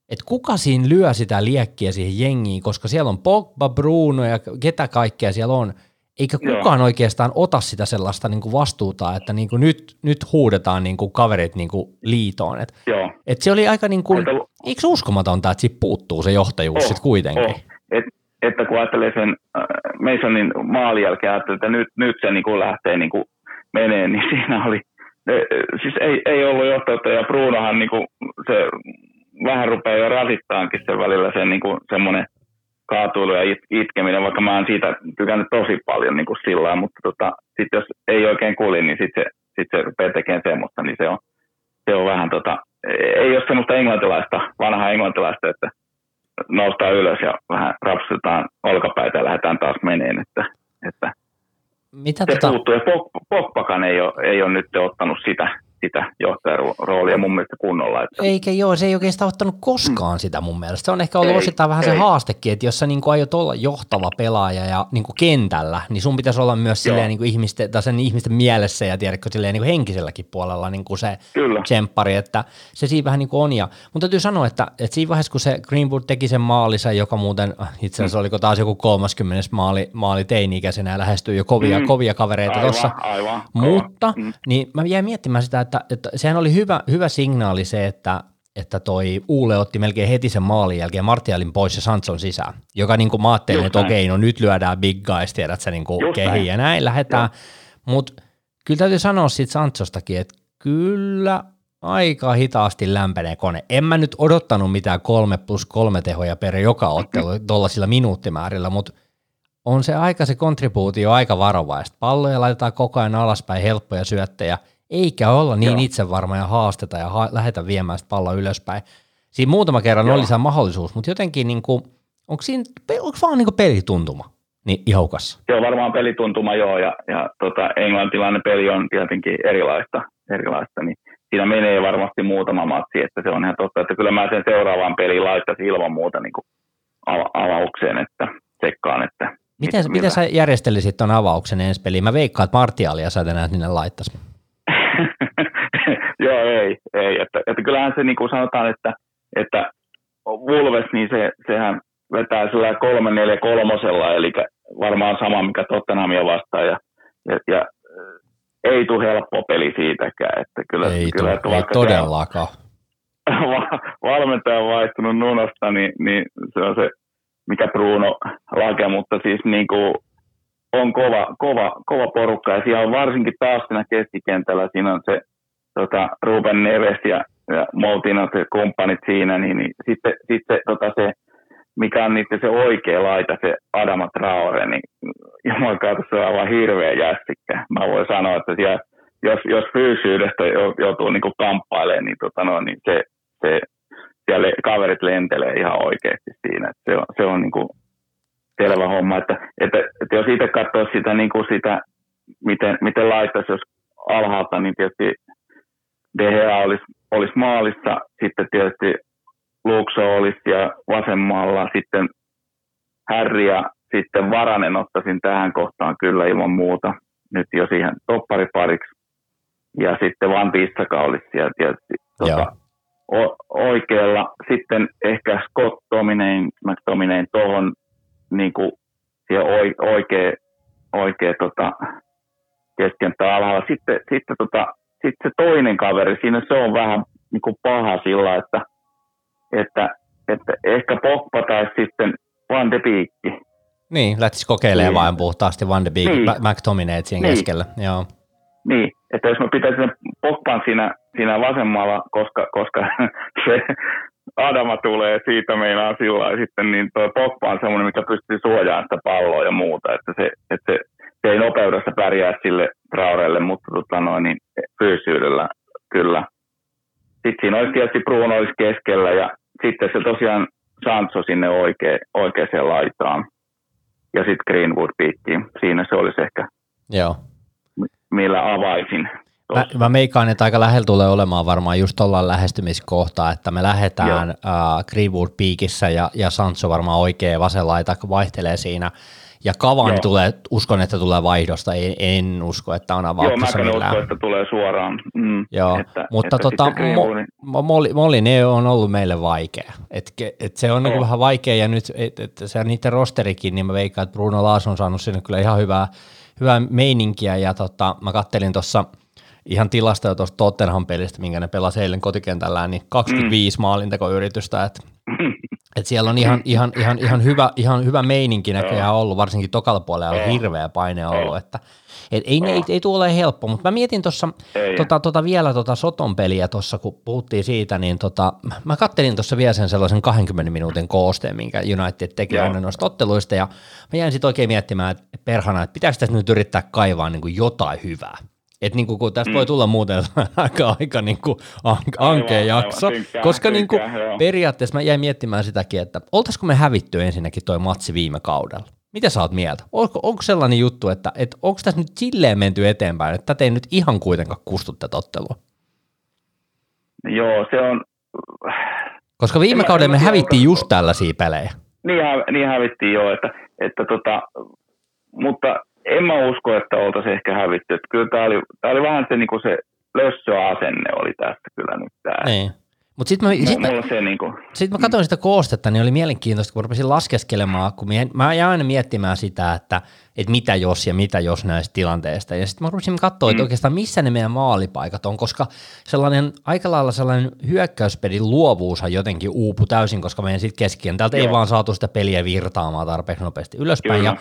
Että kuka siinä lyö sitä liekkiä siihen jengiin, koska siellä on Pogba, Bruno ja ketä kaikkea siellä on – eikä kukaan Joo. oikeastaan ota sitä sellaista niin kuin vastuuta, että niin kuin nyt, nyt huudetaan niin kuin kaverit niin kuin liitoon. Et, Joo. et se oli aika, niin kuin, että, eikö se uskomatonta, että siitä puuttuu se johtajuus oh, sitten kuitenkin? Oh. Et, että kun ajattelee sen äh, Masonin maalin jälkeen, että nyt, nyt se niin kuin lähtee niin kuin menee, niin siinä oli, siis ei, ei ollut johtajuutta ja Brunohan niin kuin se vähän rupeaa jo rasittaankin sen välillä sen niin kuin semmoinen kaatuilu ja it, itkeminen, vaikka mä oon siitä tykännyt tosi paljon niin kuin sillä mutta tota, sitten jos ei oikein kuuli, niin sitten se, sit se rupeaa tekemään semmoista, niin se on, se on vähän tota, ei ole semmoista englantilaista, vanhaa englantilaista, että noustaan ylös ja vähän rapsutetaan olkapäitä ja lähdetään taas meneen, että, että Mitä se tota... puuttuu. Ja Pogbakan ei ole, ei ole nyt ottanut sitä, sitä johtajaroolia mun mielestä kunnolla. Että... Eikä joo, se ei oikeastaan ottanut koskaan mm. sitä mun mielestä. Se on ehkä ollut ei, osittain vähän ei. se haastekin, että jos sä niin aiot olla johtava pelaaja ja niin kuin kentällä, niin sun pitäisi olla myös silleen niin kuin ihmisten, tai sen ihmisten mielessä ja tiedätkö, silleen niin kuin henkiselläkin puolella niin kuin se Kyllä. tsemppari, että se siinä vähän niin kuin on. Ja, mutta täytyy sanoa, että, että siinä vaiheessa, kun se Greenwood teki sen maalissa, joka muuten itse asiassa mm. oliko taas joku 30 maali, maali teini-ikäisenä ja lähestyi jo kovia, mm. kovia kavereita tuossa. Mutta mm. niin mä jäin miettimään sitä, että, että sehän oli hyvä, hyvä signaali se, että, että toi Uule otti melkein heti sen maalin jälkeen Martialin pois ja Sanson sisään, joka niin kuin mä ajattelin, että okei, no nyt lyödään big guys, tiedät sä niin kuin kehi ja näin lähdetään, mutta kyllä täytyy sanoa siitä Sansostakin, että kyllä aika hitaasti lämpenee kone. En mä nyt odottanut mitään kolme plus kolme tehoja per joka ottelu tuollaisilla minuuttimäärillä, mutta on se aika se kontribuutio aika varovaista. Palloja laitetaan koko ajan alaspäin, helppoja syöttejä – eikä olla niin Joo. itsevarma ja haasteta ja ha- lähetä viemään sitä palloa ylöspäin. Siinä muutama kerran Joo. oli se mahdollisuus, mutta jotenkin niin kuin, onko siinä onko vaan niin pelituntuma niin ihokassa? Joo, varmaan pelituntuma joo, ja, ja tota, englantilainen peli on tietenkin erilaista, erilaista niin siinä menee varmasti muutama matsi, että se on ihan totta, että kyllä mä sen seuraavaan peliin laittaisin ilman muuta niin kuin avaukseen, että sekkaan, että Miten, miten sä järjestelisit tuon avauksen ensi peliin? Mä veikkaan, että Martialia sä tänään sinne laittaisi. Joo, ei, ei. Että, että kyllähän se niin kuin sanotaan, että, että Wolves, niin se, sehän vetää sillä kolme neljä kolmosella, eli varmaan sama, mikä Tottenhamia vastaan, ja, ja, ja ei tule helppo peli siitäkään. Että kyllä, ei, kyllä, tule, että ei todellakaan. valmentaja on vaihtunut Nunosta, niin, niin se on se, mikä Bruno lake, mutta siis niin kuin on kova, kova, kova porukka ja siellä on varsinkin taas siinä keskikentällä, siinä on se tota, Ruben Neves ja, ja Moutinot ja kumppanit siinä, niin, niin sitten, sitten tota se, mikä on niiden se oikea laita, se Adama Traore, niin jumalauta se on aivan hirveä jästikkä. Mä voin sanoa, että siellä, jos, jos fyysyydestä joutuu niin kamppailemaan, niin, tota no, niin se, se, siellä kaverit lentelee ihan oikeasti siinä. Se on, se on niin kuin selvä homma, että, että, että jos itse katsoo sitä, niin kuin sitä miten, miten laittaisi, jos alhaalta, niin tietysti De Gea olisi, olisi maalissa, sitten tietysti Luxo olisi ja vasemmalla, sitten Harry ja sitten Varanen ottaisin tähän kohtaan kyllä ilman muuta, nyt jo siihen topparipariksi. Ja sitten Van Bissaka olisi siellä tietysti tuota, o- oikealla. Sitten ehkä Scott Domineen, McDomineen tuohon niin kuin oikea, oikea tota, keskentää alhaalla. Sitten, sitten, tota, sitten se toinen kaveri, siinä se on vähän niin kuin paha sillä, että, että, että ehkä Pogba tai sitten Van de Beek. Niin, lähtisi kokeilemaan niin. vain puhtaasti Van de Beek, niin. McTominay siinä niin. keskellä. Joo. Niin, että jos mä pitäisin Pogban siinä, siinä vasemmalla, koska, koska se Adama tulee siitä meinaa sillä sitten, niin tuo Pogba on semmoinen, mikä pystyy suojaamaan sitä palloa ja muuta, että se, että se, se ei nopeudessa pärjää sille Traorelle, mutta tota noin, niin fyysyydellä kyllä. Sitten siinä olisi tietysti Bruno olisi keskellä ja sitten se tosiaan Sancho sinne oikea, oikeaan laitaan. Ja sitten Greenwood piikkiin. Siinä se olisi ehkä, Joo. millä avaisin Mä, mä meikkaan, että aika lähellä tulee olemaan varmaan just ollaan lähestymiskohtaa, että me lähdetään uh, Greenwood piikissä ja, ja Sancho varmaan oikea vasen laita vaihtelee siinä. Ja Kavani Joo. tulee, uskon, että tulee vaihdosta, en, en usko, että on avauksessa Joo, mä usko, että tulee suoraan. Mm, Joo, että, mutta että tota, mo, Molli, Molli, ne on ollut meille vaikea. Et, et se on niin vähän vaikea, ja nyt et, et, se niiden rosterikin, niin mä veikkaan, että Bruno Laas on saanut sinne kyllä ihan hyvää, hyvää meininkiä, ja tota, mä kattelin tuossa ihan tilastoja tuosta Tottenham-pelistä, minkä ne pelasi eilen kotikentällään, niin 25 mm. maalintekoyritystä, että et siellä on ihan, ihan, ihan, ihan, hyvä, ihan hyvä meininki näköjään ollut, varsinkin tokalla puolella on hirveä paine ollut, että et ei, ei, ei tule ole helppo, mutta mä mietin tuossa tota, tota vielä tota Soton peliä tuossa, kun puhuttiin siitä, niin tota, mä kattelin tuossa vielä sen sellaisen 20 minuutin koosteen, minkä United teki aina noista otteluista, ja mä jäin sitten oikein miettimään, että perhana, että pitäisikö tässä nyt yrittää kaivaa niin kuin jotain hyvää. Et niin kuin, kun tästä mm. voi tulla muuten aika, aika niin kuin ankea jakso, tykkää, koska niin kuin, periaatteessa mä jäin miettimään sitäkin, että oltaisiko me hävitty ensinnäkin toi matsi viime kaudella. Mitä sä oot mieltä? Onko, onko sellainen juttu, että, että onko tässä nyt silleen menty eteenpäin, että tätä ei nyt ihan kuitenkaan kustu tätä ottelua? Joo, se on... Koska viime kaudella me hävittiin just tällaisia pelejä. Niin, niin hävittiin joo, että, että tota, mutta en mä usko, että oltaisiin ehkä hävitty. Että kyllä tämä oli, tää oli vähän se, niin se lössöasenne oli tästä kyllä nyt tämä. Niin. Mutta sitten mä, sit mä, se niinku, sit mä katsoin sitä koostetta, niin oli mielenkiintoista, kun rupesin laskeskelemaan, kun mä, mä jäin aina miettimään sitä, että, että mitä jos ja mitä jos näistä tilanteista. Ja sitten mä rupesin katsoa, että mm. oikeastaan missä ne meidän maalipaikat on, koska sellainen aika lailla sellainen hyökkäyspelin luovuushan jotenkin uupu täysin, koska meidän sitten keskikentältä ei vaan saatu sitä peliä virtaamaan tarpeeksi nopeasti ylöspäin. Kyllä. Ja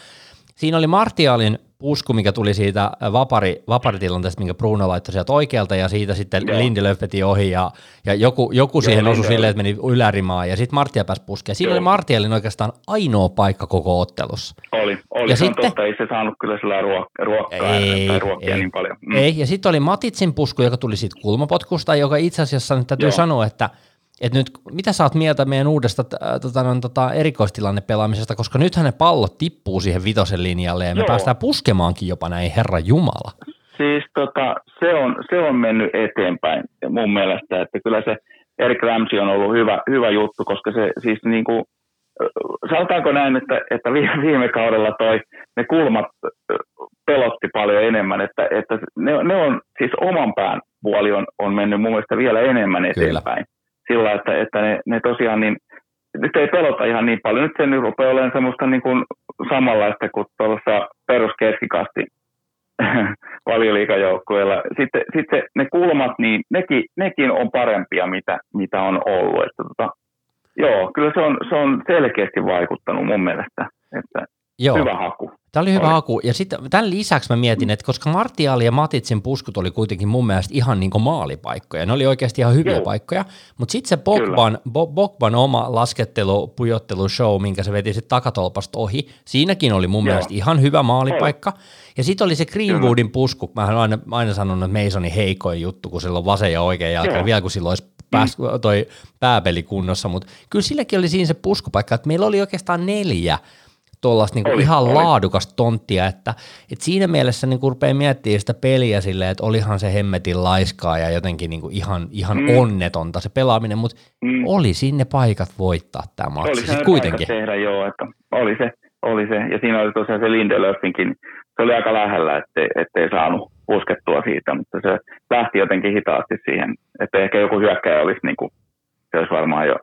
Siinä oli Martialin pusku, mikä tuli siitä vapari, vaparitilanteesta, minkä Bruno laittoi sieltä oikealta, ja siitä sitten Joo. Lindelöf veti ohi, ja, ja joku, joku Joo, siihen osui silleen, että meni ylärimaan, ja sitten Martia pääsi puskeen. Siinä Joo. oli Martialin oikeastaan ainoa paikka koko ottelussa. Oli, oli ja se sitten, totta, ei se saanut kyllä sillä ruok- ruokkaa ei, tai ruokkia ei, niin paljon. Mm. Ei, ja sitten oli Matitsin pusku, joka tuli siitä kulmapotkusta, joka itse asiassa nyt täytyy Joo. sanoa, että – et nyt, mitä sä oot mieltä meidän uudesta äh, tota, no, tota, erikoistilannepelaamisesta, koska nythän ne pallot tippuu siihen vitosen linjalle ja me Joo. päästään puskemaankin jopa näin, Herra Jumala. Siis tota, se, on, se on mennyt eteenpäin mun mielestä, että kyllä se Erik Ramsey on ollut hyvä, hyvä juttu, koska se siis niin kuin, sanotaanko näin, että, että viime kaudella toi, ne kulmat pelotti paljon enemmän, että, että ne, ne on, siis oman pään puoli on, on mennyt mun mielestä vielä enemmän eteenpäin. Kyllä sillä, että, että ne, ne tosiaan niin, nyt ei pelota ihan niin paljon. Nyt se nyt rupeaa olemaan semmoista niin kuin samanlaista kuin tuollaisessa peruskeskikasti valioliikajoukkueella. Sitten, sitten ne kulmat, niin nekin, nekin on parempia, mitä, mitä on ollut. Että tota, joo, kyllä se on, se on selkeästi vaikuttanut mun mielestä. Että Joo. Hyvä haku. Tämä oli hyvä oli. haku. Ja sitten tämän lisäksi mä mietin, että koska Martiali ja Matitsin puskut oli kuitenkin mun mielestä ihan niin kuin maalipaikkoja, ne oli oikeasti ihan hyviä Joo. paikkoja, mutta sitten se Bogban, Bo, Bogban oma laskettelu, pujottelu show, minkä se veti sitten takatolpasta ohi, siinäkin oli mun Joo. mielestä ihan hyvä maalipaikka. Oli. Ja sitten oli se Greenwoodin pusku, mä olen aina, aina sanonut, että Masonin heikoin juttu, kun sillä on vasen ja oikea jalka, vielä kun sillä olisi pääs, mm. toi pääpeli kunnossa, mutta kyllä silläkin oli siinä se puskupaikka, että meillä oli oikeastaan neljä tuollaista niinku ihan oli. laadukasta tonttia, että, että siinä mielessä niin rupeaa miettimään sitä peliä silleen, että olihan se hemmetin laiskaa ja jotenkin niinku ihan, ihan mm. onnetonta se pelaaminen, mutta mm. oli sinne paikat voittaa tämä matsi oli siis kuitenkin. tehdä, joo, että oli se, oli se, ja siinä oli tosiaan se Lindelöfinkin, se oli aika lähellä, ettei, ettei saanut puskettua siitä, mutta se lähti jotenkin hitaasti siihen, että ehkä joku hyökkäjä olisi niin kuin, se olisi varmaan jo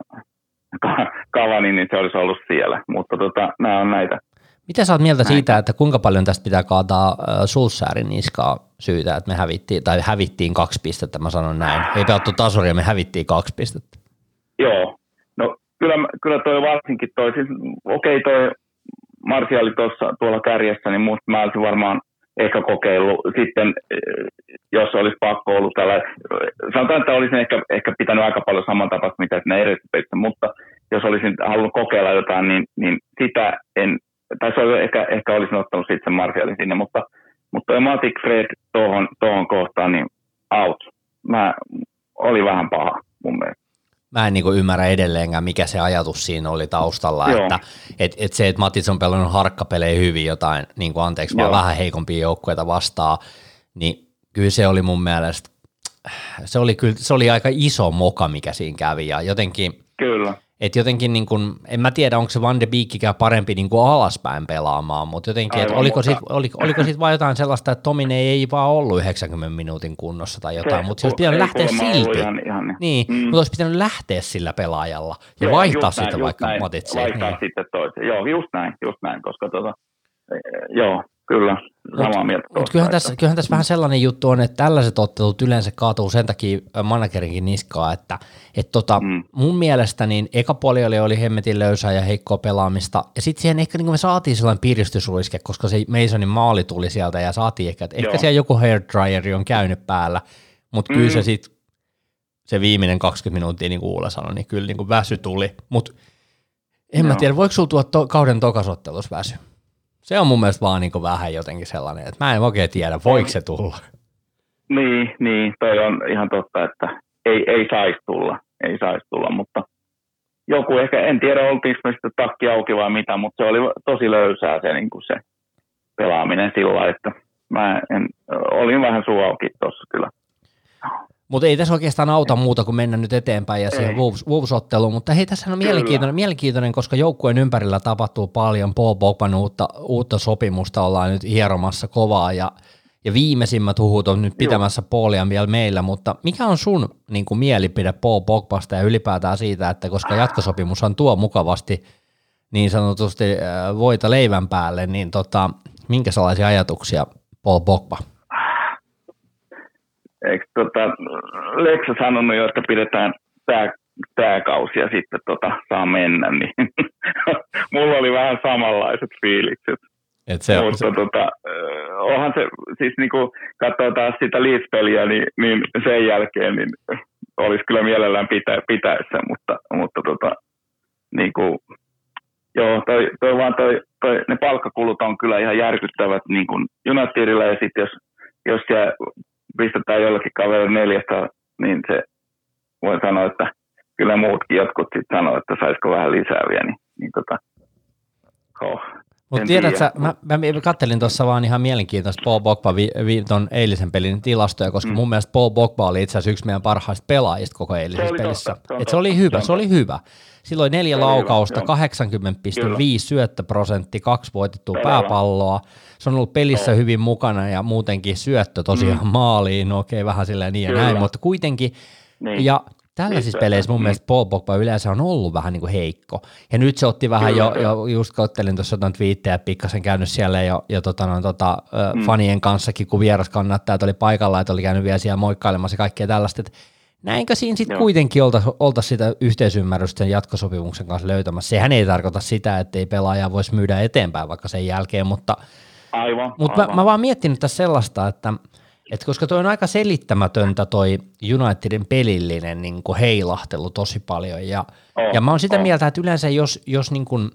Kavani, niin se olisi ollut siellä. Mutta tota, nämä on näitä. Mitä sä oot mieltä näitä. siitä, että kuinka paljon tästä pitää kaataa Sulsäärin niskaa syytä, että me hävittiin, tai hävittiin kaksi pistettä, mä sanon näin. Ei pelattu tasoria, me hävittiin kaksi pistettä. Joo, no kyllä, kyllä toi varsinkin toi, siis, okei okay, toi Marsiali tuossa tuolla kärjessä, niin musta mä olisin varmaan ehkä kokeillut. Sitten jos olisi pakko ollut tällä, sanotaan, että olisin ehkä, ehkä pitänyt aika paljon samantapaista, mitä ne erityispelissä, mutta jos olisin halunnut kokeilla jotain, niin, niin sitä en, tai se oli, ehkä, ehkä olisin ottanut sitten sen Martialin sinne, mutta, mutta toi Matic Fred tuohon, tuohon kohtaan, niin out. Mä, oli vähän paha mun mielestä mä en niin ymmärrä edelleenkään, mikä se ajatus siinä oli taustalla, Joo. että et, et se, että Matis on pelannut harkkapelejä hyvin jotain, niin kuin anteeksi, vaan vähän heikompia joukkueita vastaan, niin kyllä se oli mun mielestä, se oli, kyllä, se oli aika iso moka, mikä siinä kävi, ja jotenkin, kyllä. Et jotenkin, niin kun, en mä tiedä, onko se Van de Beekikään parempi niin kuin alaspäin pelaamaan, mutta jotenkin, että oliko siitä oliko, oliko sit vaan jotain sellaista, että Tomine ei vaan ollut 90 minuutin kunnossa tai jotain, mutta se olisi pitänyt lähteä silti. Ihan, ihan, niin, mm. mutta olisi pitänyt lähteä sillä pelaajalla ja Joo, vaihtaa sitten näin, vaikka Matitseen. Vaihtaa niin. sitten toisen. Joo, just näin, just näin, koska tota, joo, Kyllä, samaa mieltä. Mutta kyllähän, tässä, kyllähän tässä vähän sellainen juttu on, että tällaiset ottelut yleensä kaatuu sen takia managerinkin niskaa, että et tota, mm. mun mielestä niin eka puoli oli, oli hemmetin löysää ja heikkoa pelaamista, ja sitten siihen ehkä niin me saatiin sellainen piristysruiske, koska se Masonin maali tuli sieltä ja saatiin ehkä, että ehkä siellä joku hair dryeri on käynyt päällä, mutta mm. kyllä se mm. sitten se viimeinen 20 minuuttia, niin kuin Ulla sanoi, niin kyllä niin kuin väsy tuli, mutta en Joo. mä tiedä, voiko sulla tuoda to, kauden tokasottelussa väsy? Se on mun mielestä vaan niin vähän jotenkin sellainen, että mä en oikein tiedä, voiko se tulla. Niin, niin, toi on ihan totta, että ei, ei saisi tulla, ei saisi tulla, mutta joku ehkä, en tiedä oltiinko me sitten takki auki vai mitä, mutta se oli tosi löysää se, niin kuin se pelaaminen sillä että mä en, olin vähän suu auki tuossa kyllä. Mutta ei tässä oikeastaan auta muuta kuin mennä nyt eteenpäin ja siihen Wolves, Wolves-otteluun, mutta hei tässä on mielenkiintoinen, mielenkiintoinen, koska joukkueen ympärillä tapahtuu paljon, Paul Pogban uutta, uutta sopimusta ollaan nyt hieromassa kovaa ja, ja viimeisimmät huhut on nyt pitämässä Joo. Paulia vielä meillä, mutta mikä on sun niin kuin, mielipide Paul Pogbasta ja ylipäätään siitä, että koska jatkosopimushan tuo mukavasti niin sanotusti äh, voita leivän päälle, niin tota, minkä sellaisia ajatuksia Paul Pogba? Eikö tota, Leksa sanonut jo, että pidetään tämä tämä kausi ja sitten tota, saa mennä, niin mulla oli vähän samanlaiset fiilikset. Et se on, Mutta se... Tota, onhan se, siis niinku katsoo taas sitä Leeds-peliä, niin, niin, sen jälkeen niin olisi kyllä mielellään pitä, pitäessä, mutta, mutta tota, niinku, joo, toi, toi vaan toi, toi, ne palkkakulut on kyllä ihan järkyttävät niin kuin Unitedilla ja sitten jos siellä pistetään jollekin kaverille neljästä, niin se voi sanoa, että kyllä muutkin jotkut sitten sanoo, että saisiko vähän lisää vielä, niin, mutta tiedät sä, mä, mä kattelin tuossa vaan ihan mielenkiintoista Paul Bogba vi, vi, ton eilisen pelin tilastoja, koska mm. mun mielestä Paul Bogba oli itse asiassa yksi meidän parhaista pelaajista koko eilisessä pelissä. Totta, se, Et se oli hyvä, se oli hyvä. Silloin neljä laukausta, 80,5 syöttöprosentti, kaksi voitettua pääpalloa. Se on ollut pelissä no. hyvin mukana ja muutenkin syöttö tosiaan mm. maaliin, okei vähän silleen niin ja Kyllä. näin, mutta kuitenkin. Niin. Ja tällaisissa peleissä mun mm. mielestä Paul Pogba yleensä on ollut vähän niin kuin heikko. Ja nyt se otti vähän Kyllä, jo, jo, just kattelin tuossa jotain twiittejä, pikkasen käynyt siellä jo, jo tota, no, tota, mm. fanien kanssakin, kun vieraskannattajat oli paikalla, että oli käynyt vielä siellä moikkailemassa ja kaikkea tällaista, että näinkö siinä sitten kuitenkin oltaisiin olta sitä yhteisymmärrystä sen jatkosopimuksen kanssa löytämässä. Sehän ei tarkoita sitä, että ei pelaajaa voisi myydä eteenpäin vaikka sen jälkeen, mutta, aivan, mutta aivan. Mä, mä vaan miettinyt tässä sellaista, että et koska toi on aika selittämätöntä toi Unitedin pelillinen niin kuin heilahtelu tosi paljon ja, oh, ja mä oon sitä oh. mieltä, että yleensä jos, jos niin kuin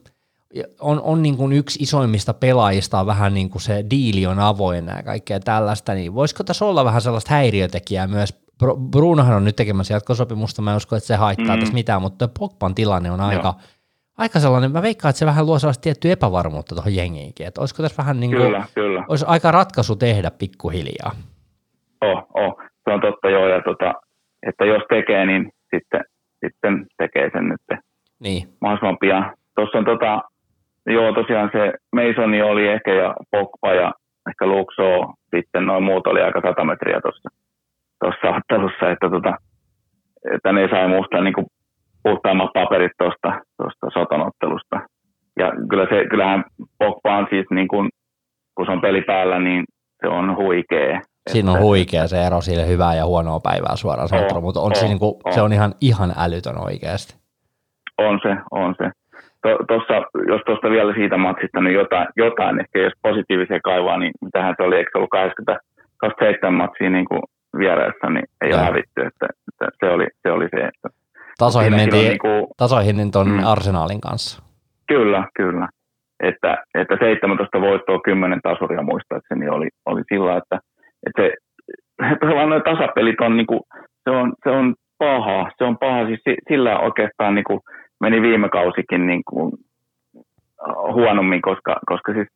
on, on niin kuin yksi isoimmista pelaajista on vähän niin kuin se diili on avoin ja kaikkea tällaista, niin voisiko tässä olla vähän sellaista häiriötekijää myös Brunohan on nyt tekemässä jatkosopimusta, mä en usko, että se haittaa mm. tässä mitään, mutta Pogban tilanne on aika, aika sellainen, mä veikkaan, että se vähän luo sellaista tiettyä epävarmuutta tuohon jengiinkin, että olisiko tässä vähän niin kuin, kyllä, kyllä. olisi aika ratkaisu tehdä pikkuhiljaa. Oh, oh, se on totta joo, ja tota, että jos tekee, niin sitten, sitten tekee sen nyt niin. mahdollisimman pian. Tuossa on tota, joo tosiaan se Masoni oli ehkä ja Pogba ja ehkä Luxo, sitten noin muut oli aika sata metriä tuossa tuossa ottelussa, että, tota, että ne sai muusta niin puhtaammat paperit tuosta sotonottelusta. Ja kyllä se, kyllähän Pogba on siis, niin kuin, kun se on peli päällä, niin se on huikea. Siinä on huikea se ero sille hyvää ja huonoa päivää suoraan sanottuna, mutta on, on, se, niin kuin, on. se on ihan, ihan älytön oikeasti. On se, on se. Tuossa, jos tuosta vielä siitä matsista, niin jotain, jotain ehkä jos positiivisia kaivaa, niin mitähän se oli, eikö se ollut 80, 27 matsia niin kuin vieressä, niin ei ole hävitty. Että, että se, oli, se oli se. Että tasoihin mentiin niin kuin, tasoihin tuon mm, Arsenaalin kanssa. Kyllä, kyllä. Että, että 17 voittoa, 10 tasuria muistaakseni oli, oli sillä, että, että se, tavallaan tasapelit on, niin kuin, se on, se on paha. Se on paha, siis sillä oikeastaan niin kuin meni viime kausikin niin kuin huonommin, koska, koska siis,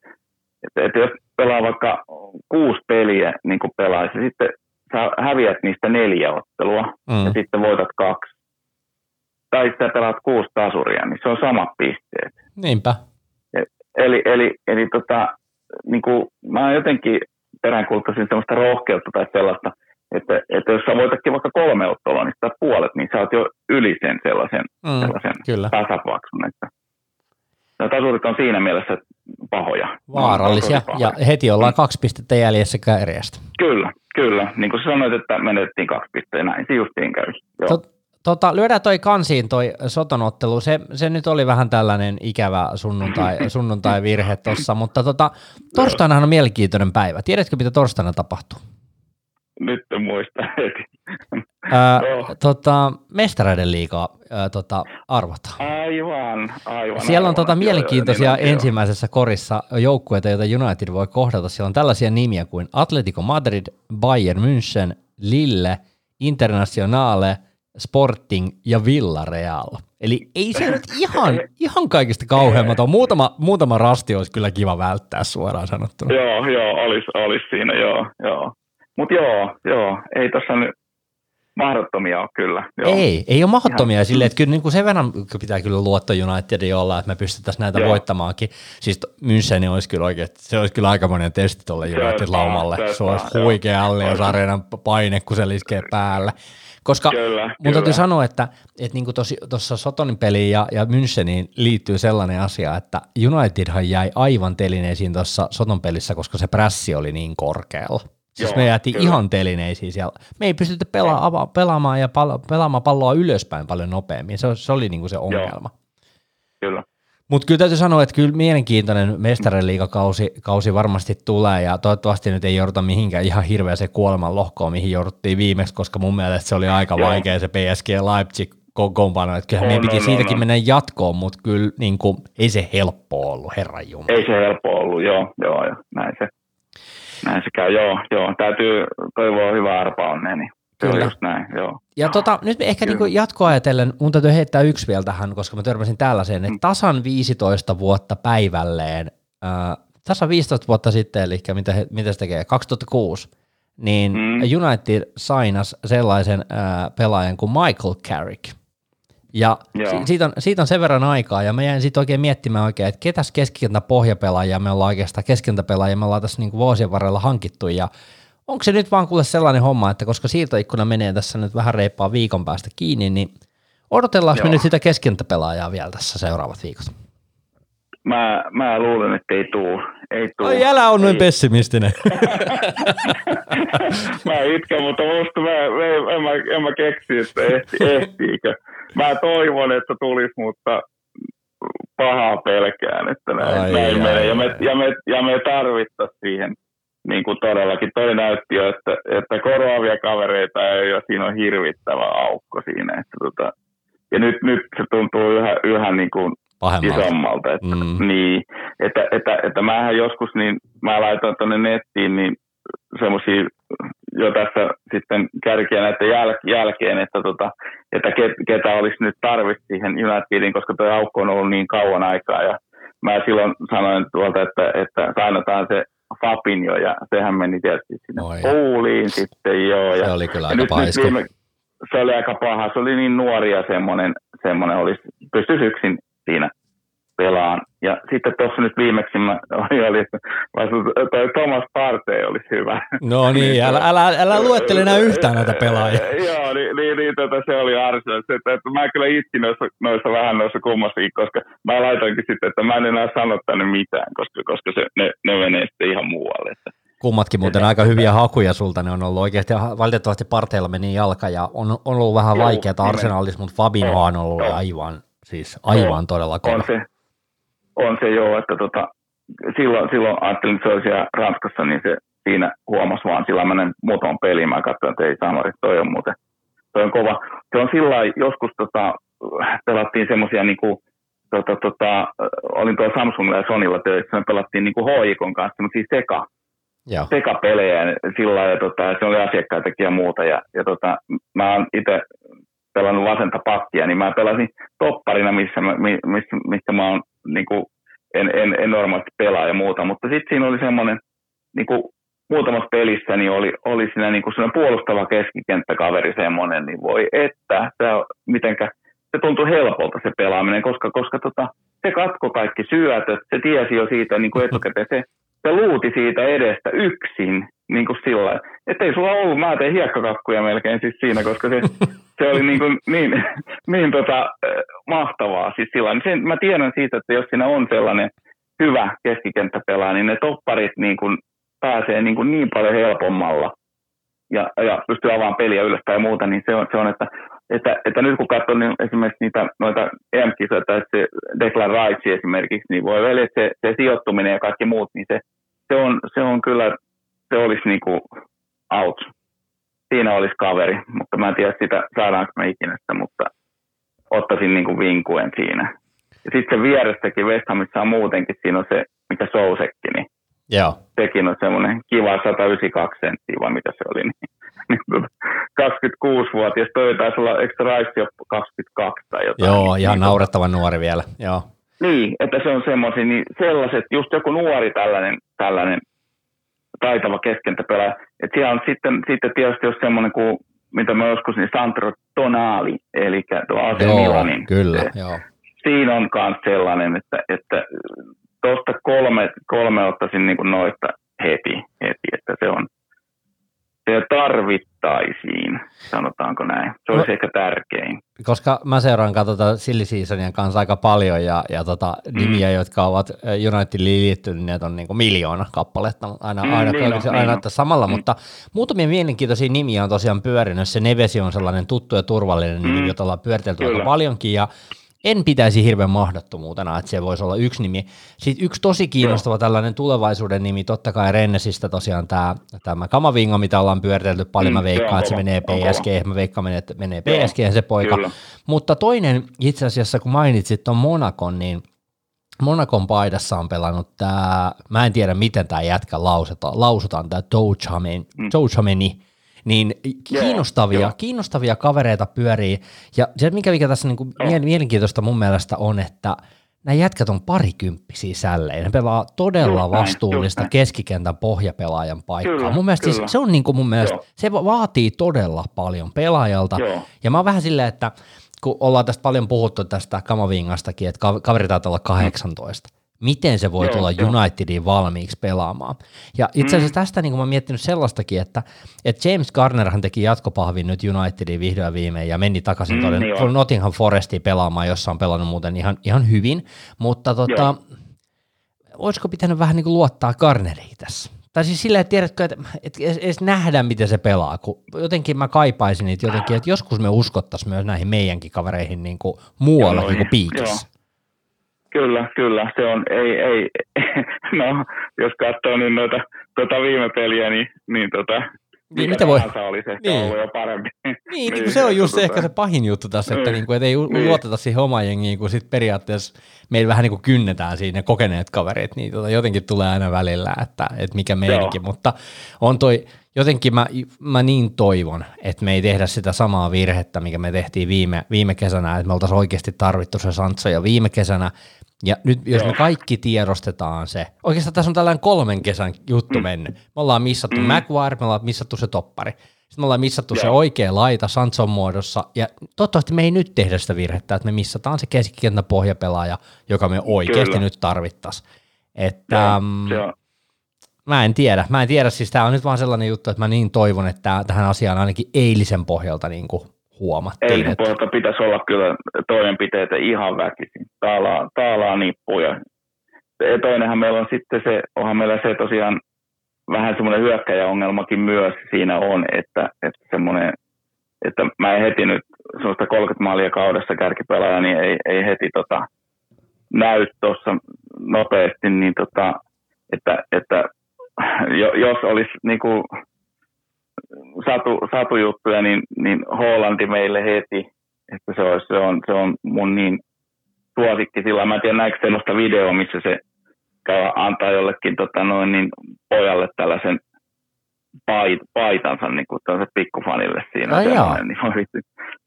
että, että jos pelaa vaikka kuusi peliä niin kuin pelaisi, sitten sä häviät niistä neljä ottelua mm. ja sitten voitat kaksi. tai sä pelaat kuusi tasuria, niin se on samat pisteet. Niinpä. Eli, eli, eli tota, niin kuin, mä jotenkin peräänkuuluttaisin sellaista rohkeutta tai sellaista, että, että jos sä voitatkin vaikka kolme ottelua, niin sitä puolet, niin sä oot jo yli sen sellaisen, mm, sellaisen kyllä. tasapaksun. Että tasurit on siinä mielessä pahoja. Vaarallisia, pahoja. ja heti ollaan kaksi pistettä jäljessä kärjestä. Kyllä, kyllä. Niin kuin sanoit, että menetettiin kaksi pistettä, näin se justiin käy. Tot, Tota, lyödään toi kansiin toi sotonottelu. Se, se nyt oli vähän tällainen ikävä sunnuntai, sunnuntai-virhe tuossa, mutta tota, torstainahan on mielenkiintoinen päivä. Tiedätkö, mitä torstaina tapahtuu? Nyt en muista heti. Ää, tota, mestareiden liikaa ää, tota, arvotaan. Aivan, aivan. Siellä on aivan. tota, mielenkiintoisia joo, joo, niin ensimmäisessä korissa joukkueita, joita United voi kohdata. Siellä on tällaisia nimiä kuin Atletico Madrid, Bayern München, Lille, Internationale – Sporting ja Villarreal. Eli ei se nyt ihan, ihan kaikista kauheammat. Muutama, muutama rasti olisi kyllä kiva välttää suoraan sanottuna. Joo, joo, olisi, olisi siinä, joo, joo. Mutta joo, joo, ei tuossa nyt mahdottomia ole kyllä. Joo. Ei, ei ole mahdottomia Ihan. silleen, että kyllä niin kuin sen verran pitää kyllä luotto Unitedin olla, että me pystyttäisiin näitä joo. voittamaankin. Siis München olisi kyllä oikein, se olisi kyllä aikamoinen testi tuolle United-laumalle. Se, se olisi huikea Allianz Areenan paine, kun se liskee päälle. Koska kyllä, mun kyllä. täytyy sanoa, että, että niin tuossa Sotonin peliin ja, ja Müncheniin liittyy sellainen asia, että Unitedhan jäi aivan telineisiin tuossa Soton pelissä, koska se prässi oli niin korkealla. Siis Joo, me jäätiin kyllä. ihan telineisiin siellä. Me ei pystytty pela- pelaamaan ja pal- pelaamaan palloa ylöspäin paljon nopeammin. Se, se oli niinku se ongelma. Joo. Kyllä. Mutta kyllä täytyy sanoa, että kyllä mielenkiintoinen mestariliigakausi kausi varmasti tulee ja toivottavasti nyt ei jouduta mihinkään ihan hirveäseen kuoleman lohkoon, mihin jouduttiin viimeksi, koska mun mielestä se oli aika Joo. vaikea se PSG Leipzig kokoonpano, että kyllähän no, meidän piti no, siitäkin no. mennä jatkoon, mutta kyllä niin kuin, ei se helppo ollut, herran Jumala. Ei se helppo ollut, joo, joo, joo näin se, näin se käy, joo, joo, täytyy toivoa hyvää arpa onnea, niin Kyllä. just näin, joo. Ja tota, nyt ehkä niin jatkoa ajatellen, mun täytyy heittää yksi vielä tähän, koska mä törmäsin tällaiseen, että mm. tasan 15 vuotta päivälleen, äh, tasan 15 vuotta sitten, eli mitä, mitä se tekee, 2006, niin mm. United sainas sellaisen äh, pelaajan kuin Michael Carrick. Ja si- siitä, on, siitä on sen verran aikaa, ja mä jäin sitten oikein miettimään oikein, että ketäs keskikentä pohjapelaajia me ollaan oikeastaan keskikentäpelaajia me ollaan tässä niin vuosien varrella hankittu, ja onko se nyt vaan kuule sellainen homma, että koska siirtoikkuna menee tässä nyt vähän reippaa viikon päästä kiinni, niin odotellaanko me nyt sitä keskentäpelaajaa vielä tässä seuraavat viikot? Mä, mä luulen, että ei tuu. Ei tuu. Ai älä on noin pessimistinen. mä itken, mutta musta mä, mä, en, mä, en mä keksi, että ehti, ehtiikö. Mä toivon, että tulisi, mutta pahaa pelkään, että näin, ai, näin ai, menee. Ai, ja, me, ja, me, ja me tarvittaisiin siihen niin kuin todellakin toi näytti jo, että, että korvaavia kavereita ei ole, siinä on hirvittävä aukko siinä. Että tota, ja nyt, nyt se tuntuu yhä, yhä niin kuin isommalta. Että, mm. niin, että, että, että mähän joskus, niin mä laitoin tuonne nettiin niin semmoisia jo tässä sitten kärkiä näiden jäl- jälkeen, että, tota, että ket, ketä olisi nyt tarvitsi siihen Unitedin, koska tuo aukko on ollut niin kauan aikaa. Ja mä silloin sanoin tuolta, että, että sainotaan se Fabinho ja sehän meni tietysti sinne Oi. Ouliin sitten joo. Ja, se oli kyllä aika nyt, nyt viime, se oli aika paha, se oli niin nuori ja semmoinen, semmoinen olisi, pystyisi yksin siinä. Ja sitten tuossa nyt viimeksi mä oli, toi Thomas Partey olisi hyvä. No niin, älä, älä, älä luettele enää yhtään näitä pelaajia. Joo, niin, niin, niin tota, se oli arsio. Että, että mä kyllä itkin noissa, noissa vähän noissa kummassakin, koska mä laitoinkin sitten, että mä en enää sano tänne mitään, koska, koska se, ne, ne menee sitten ihan muualle. Että. Kummatkin muuten aika hyviä hakuja sulta, ne on ollut oikeasti, valitettavasti parteilla meni jalka ja on, on ollut vähän vaikeaa arsenaalissa, mutta Fabinho on ollut aivan, siis aivan todella kova. On se, on se joo, että tota, silloin, silloin ajattelin, että se oli siellä Ranskassa, niin se siinä huomasi vaan sillä menen muutaman peliin. Mä katsoin, että ei Samari, toi on muuten toi on kova. Se on sillä joskus tota, pelattiin semmoisia niinku, tota, tota, olin tuolla Samsungilla ja Sonilla töissä, me pelattiin niinku HIKon kanssa semmoisia seka, Joo. sekapelejä sillä ja tota, se oli asiakkaitakin ja muuta. Ja, ja tota, mä oon itse pelannut vasenta pakkia, niin mä pelasin topparina, missä, missä, missä mä oon niin kuin, en, en, en normaalisti pelaa ja muuta, mutta sitten siinä oli semmoinen, niin kuin muutamassa pelissä niin oli, oli siinä niin kuin puolustava keskikenttäkaveri semmoinen, niin voi että, se, mitenkä se tuntui helpolta se pelaaminen, koska, koska tota, se katko kaikki syötöt, se tiesi jo siitä niin kuin etukäteen, se, se luuti siitä edestä yksin, niin kuin sillä että ei sulla ollut, mä tein hiekkakakkuja melkein siis siinä, koska se, se oli niin, kuin, niin, niin tota, mahtavaa siis sillä sen, Mä tiedän siitä, että jos siinä on sellainen hyvä keskikenttäpelaaja, niin ne topparit niin kuin pääsee niin, kuin niin paljon helpommalla ja, ja pystyy avaamaan peliä ylöspäin ja muuta, niin se on, se on että, että, että nyt kun katson niin esimerkiksi niitä noita EM-kisoja tai se Declan Rice esimerkiksi, niin voi vielä, että se, se sijoittuminen ja kaikki muut, niin se, se, on, se on kyllä, se olisi niin kuin out. Siinä olisi kaveri, mutta mä en tiedä sitä, saadaanko me ikinä sitä, mutta ottaisin niin kuin vinkuen siinä. Ja sitten se vierestäkin West Hamissa on muutenkin, siinä on se, mikä Sousekki, niin Joo. sekin on semmoinen kiva 192 senttiä, vai mitä se oli, niin 26-vuotias, toi taisi olla, eikö Rice jo 22 tai jotain. Joo, ihan niin, naurettavan nuori vielä, joo. Niin, että se on semmoisia, niin sellaiset, just joku nuori tällainen, tällainen taitava keskentäpelaaja. Että siellä on sitten, sitten tietysti jos semmoinen kuin, mitä mä joskus, niin Sandro Tonali, eli tuo AC Milanin. kyllä, se, joo. Siinä on myös sellainen, että, että tuosta kolme, kolme ottaisin niin kuin noista heti, heti, että se on, tarvittaisiin, sanotaanko näin. Se olisi no, ehkä tärkein. Koska mä seuraan katsotaan Silly Seasonien kanssa aika paljon ja, ja tota, mm. nimiä, jotka ovat Unitedin liittyneet, on niin kuin miljoona kappaletta aina, mm, aina, niin aina, niin aina että samalla, mm. mutta muutamia mielenkiintoisia nimiä on tosiaan pyörinyt. Se Nevesi on sellainen tuttu ja turvallinen mm. nimi, jota ollaan pyöritelty aika paljonkin ja en pitäisi hirveän mahdottomuutena, että se voisi olla yksi nimi. Sitten yksi tosi kiinnostava tällainen tulevaisuuden nimi, totta kai Rennesistä tosiaan tämä, tämä Kamavinga, mitä ollaan pyöritelty paljon, mm, mä veikkaan, että se menee PSG, mä veikkaan, että menee PSG se poika. Kyllä. Mutta toinen itse asiassa, kun mainitsit tuon Monakon, niin Monakon paidassa on pelannut tämä, mä en tiedä miten tämä jätkä lausutaan, lausutaan tämä Touchameni, mm niin kiinnostavia, joo, kiinnostavia kavereita pyörii, ja se mikä, mikä tässä niin kuin mielenkiintoista mun mielestä on, että nämä jätkät on parikymppisiä sälleen. Ne pelaa todella just vastuullista näin, keskikentän pohjapelaajan paikkaa. Kyllä, mun mielestä siis, se on niin kuin mun mielestä, Joo. se vaatii todella paljon pelaajalta. Joo. Ja mä oon vähän silleen, että kun ollaan tästä paljon puhuttu tästä Kamavingastakin, että kaveri taitaa olla 18. Mm miten se voi joo, tulla joo. Unitediin valmiiksi pelaamaan. Ja itse asiassa mm. tästä niin mä oon miettinyt sellaistakin, että, että James Garnerhan teki jatkopahvin nyt Unitediin vihdoin viimein ja meni takaisin mm, tuonne niin Nottingham Forestiin pelaamaan, jossa on pelannut muuten ihan, ihan hyvin, mutta tota, olisiko pitänyt vähän niin kuin luottaa Garneriin tässä? Tai siis silleen, että tiedätkö, että, että edes nähdä, miten se pelaa, kun jotenkin mä kaipaisin niitä jotenkin, että joskus me uskottaisiin myös näihin meidänkin kavereihin niin kuin muualla joo, kuin piikissä. Joo. Kyllä, kyllä. Se on, ei, ei, no, jos katsoo niin noita, tuota viime peliä, niin, niin tota, niin, mitä voi? olisi ehkä niin. ollut jo parempi. Niin, niin, niin se on just se, ehkä se pahin juttu tässä, että, niin. niin kuin, että ei niin. luoteta siihen omaan jengiin, kun sitten periaatteessa meillä vähän niin kuin kynnetään siinä kokeneet kaverit, niin tota, jotenkin tulee aina välillä, että, että mikä meidänkin, mutta on toi, jotenkin mä, mä niin toivon, että me ei tehdä sitä samaa virhettä, mikä me tehtiin viime, viime kesänä, että me oltaisiin oikeasti tarvittu se Sancho ja viime kesänä ja nyt jos me kaikki tiedostetaan se, oikeastaan tässä on tällainen kolmen kesän juttu mm. mennyt. Me ollaan missattu mm. Maguire, me ollaan missattu se toppari. Sitten me ollaan missattu Joo. se oikea laita Sanson muodossa, ja toivottavasti me ei nyt tehdä sitä virhettä, että me missataan se keskikentän pohjapelaaja, joka me oikeasti Kyllä. nyt tarvittaisiin. Että, Joo, mm. Mä en tiedä. Mä en tiedä, siis tämä on nyt vaan sellainen juttu, että mä niin toivon, että tähän asiaan ainakin eilisen pohjalta niin kuin huomattiin. Eilisen että... pitäisi olla kyllä toimenpiteitä ihan väkisin. Taalaa, taalaa nippuja. Ja toinenhan meillä on sitten se, onhan meillä se tosiaan vähän semmoinen hyökkäjäongelmakin myös siinä on, että, että semmoinen, että mä en heti nyt semmoista 30 maalia kaudessa kärkipelaaja, niin ei, ei heti tota, näy tuossa nopeasti, niin tota, että, että jos olisi niin kuin satu, satujuttuja, niin, niin Hollanti meille heti, että se, olisi, se, on, se on mun niin suosikki sillä. Mä en tiedä näikö sellaista videoa, missä se käy antaa jollekin tota, noin, niin pojalle tällaisen pait, paitansa niin kuin pikkufanille siinä. Ai niin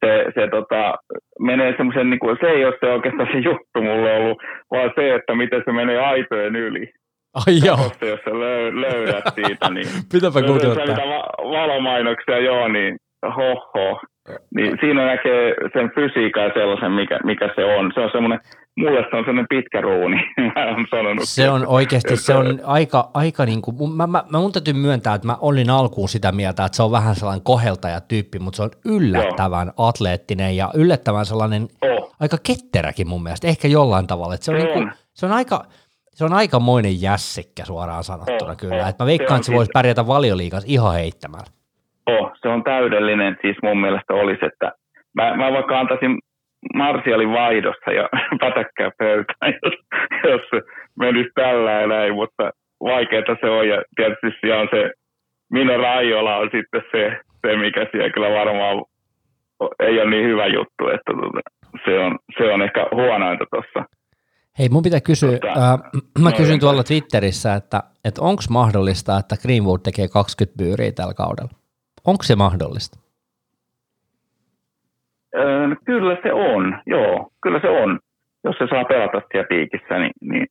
se, se tota, menee semmoisen, niin kuin, se ei ole se oikeastaan se juttu mulle ollut, vaan se, että miten se menee aitojen yli. Ai joo. Katsotte, jos sä löydät siitä, niin... Pitäpä googlettaa. va- valomainoksia, joo, niin hoho. Niin siinä näkee sen fysiikan ja sellaisen, mikä, mikä se on. Se on semmoinen, mulle se on semmoinen pitkä ruuni, mä olen sanonut. Se on oikeasti, se on aika, aika niin kuin, mä, mä, mä mun täytyy myöntää, että mä olin alkuun sitä mieltä, että se on vähän sellainen koheltaja-tyyppi, mutta se on yllättävän Joo. atleettinen ja yllättävän sellainen oh. aika ketteräkin mun mielestä, ehkä jollain tavalla. Että se, on, se, niin kuin, se on aika, se on aikamoinen jässikkä suoraan sanottuna oh, kyllä. Oh. Et mä veikkaan, että se voisi pärjätä valioliikassa ihan heittämällä. Oh, se on täydellinen, siis mun mielestä olisi, että mä, mä vaikka antaisin Marsialin vaihdossa ja pätäkkää pöytään, jos, jos se menisi tällä ja näin, mutta vaikeaa se on ja tietysti siellä on se Mino Raiola on sitten se, se mikä siellä kyllä varmaan ei ole niin hyvä juttu, että tuota, se, on, se on ehkä huonointa tuossa. Hei, mun pitää kysyä, tota, äh, mä no, kysyn tuolla Twitterissä, että, että onko mahdollista, että Greenwood tekee 20 byyriä tällä kaudella? Onko se mahdollista? Öö, kyllä se on, joo, kyllä se on. Jos se saa pelata siellä piikissä, niin, niin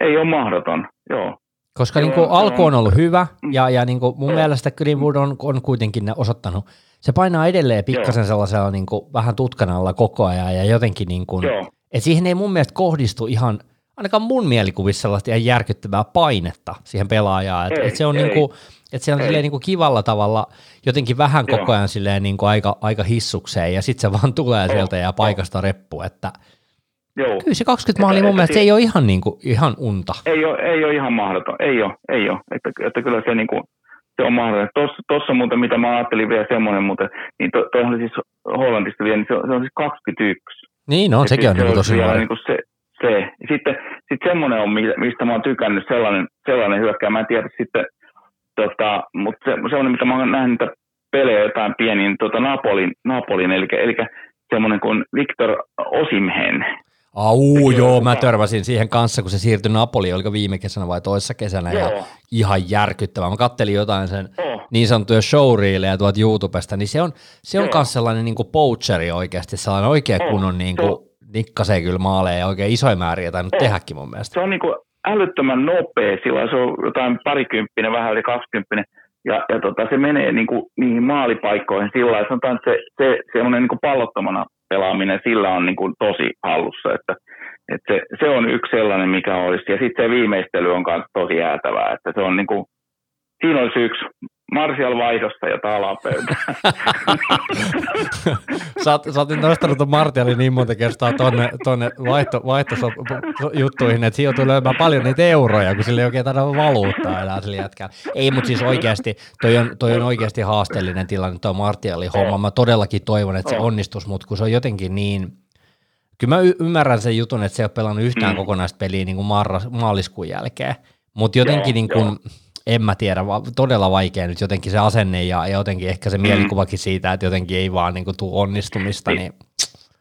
ei ole mahdoton, joo. Koska niin kuin alku on ollut hyvä mm. ja, ja niin kuin mun joo. mielestä Greenwood on, on kuitenkin osoittanut, se painaa edelleen pikkasen sellaisella niin kuin vähän tutkanalla koko ajan ja jotenkin niin kuin, että siihen ei mun mielestä kohdistu ihan, ainakaan mun mielikuvissa sellaista ihan järkyttävää painetta siihen pelaajaan, että et se on niin kuin, että se on silleen niin kuin kivalla tavalla jotenkin vähän Joo. koko ajan silleen niin kuin aika, aika hissukseen ja sitten se vaan tulee Joo. sieltä ja paikasta reppu, että Joo. kyllä se 20 maalia mun mielestä se ei ole ihan, niin kuin, ihan unta. Ei ole, ei ole ihan mahdoton, ei ole, ei ole. Että, että kyllä se, niin kuin, se on mahdollista. Tuossa, tuossa muuten, mitä mä ajattelin vielä semmoinen, mutta niin to, toihan siis Hollandista vielä, niin se on, se on siis 21. Niin, no, sekin on niin tosi hyvä. Niin se, se. Sitten, sitten semmoinen on, mistä mä oon tykännyt, sellainen, sellainen hyökkää. Mä en tiedä sitten, tota, mutta se, semmoinen, mitä mä oon nähnyt niitä pelejä jotain pieniä, niin tota Napolin, Napolin eli, eli semmoinen kuin Victor Osimhen. Au, joo, mä törmäsin siihen kanssa, kun se siirtyi Napoli, oliko viime kesänä vai toisessa kesänä, joo. ja ihan järkyttävää. Mä kattelin jotain sen oh. niin sanottuja showreeleja tuolta YouTubesta, niin se on, se on myös sellainen niin kuin poacheri oikeasti, sellainen oikea oh. kunnon niin kuin, nikkasee kyllä maaleja ja oikein isoja määriä tainnut oh. tehdäkin mun mielestä. Se on niin kuin älyttömän nopea, sillä se on jotain parikymppinen, vähän yli kaksikymppinen, ja, ja tota, se menee niin kuin, niihin maalipaikkoihin sillä lailla, sanotaan, että se, se semmoinen niin pallottomana pelaaminen sillä on niin kuin tosi hallussa, että, että se, se, on yksi sellainen, mikä olisi, ja sitten se viimeistely on myös tosi jäätävää, että se on niin kuin, siinä olisi yksi Martial vaihdosta ja talapöytä. sä, oot, sä oot nostanut Martialin niin monta kertaa tonne, tonne vaihto, vaihtojuttuihin, että siinä löytämään paljon niitä euroja, kun sillä ei oikein taida valuuttaa enää sillä jätkään. Ei, mutta siis oikeasti, toi on, toi on oikeasti haasteellinen tilanne tuo Martialin homma. Mä todellakin toivon, että se onnistus, mutta kun se on jotenkin niin, kyllä mä y- ymmärrän sen jutun, että se ei ole pelannut yhtään mm. kokonaista peliä niin kuin maaliskuun jälkeen, mutta jotenkin joo, niin kuin, joo en mä tiedä, todella vaikea nyt jotenkin se asenne ja, jotenkin ehkä se mm. mielikuvakin siitä, että jotenkin ei vaan niin kuin, tule onnistumista, niin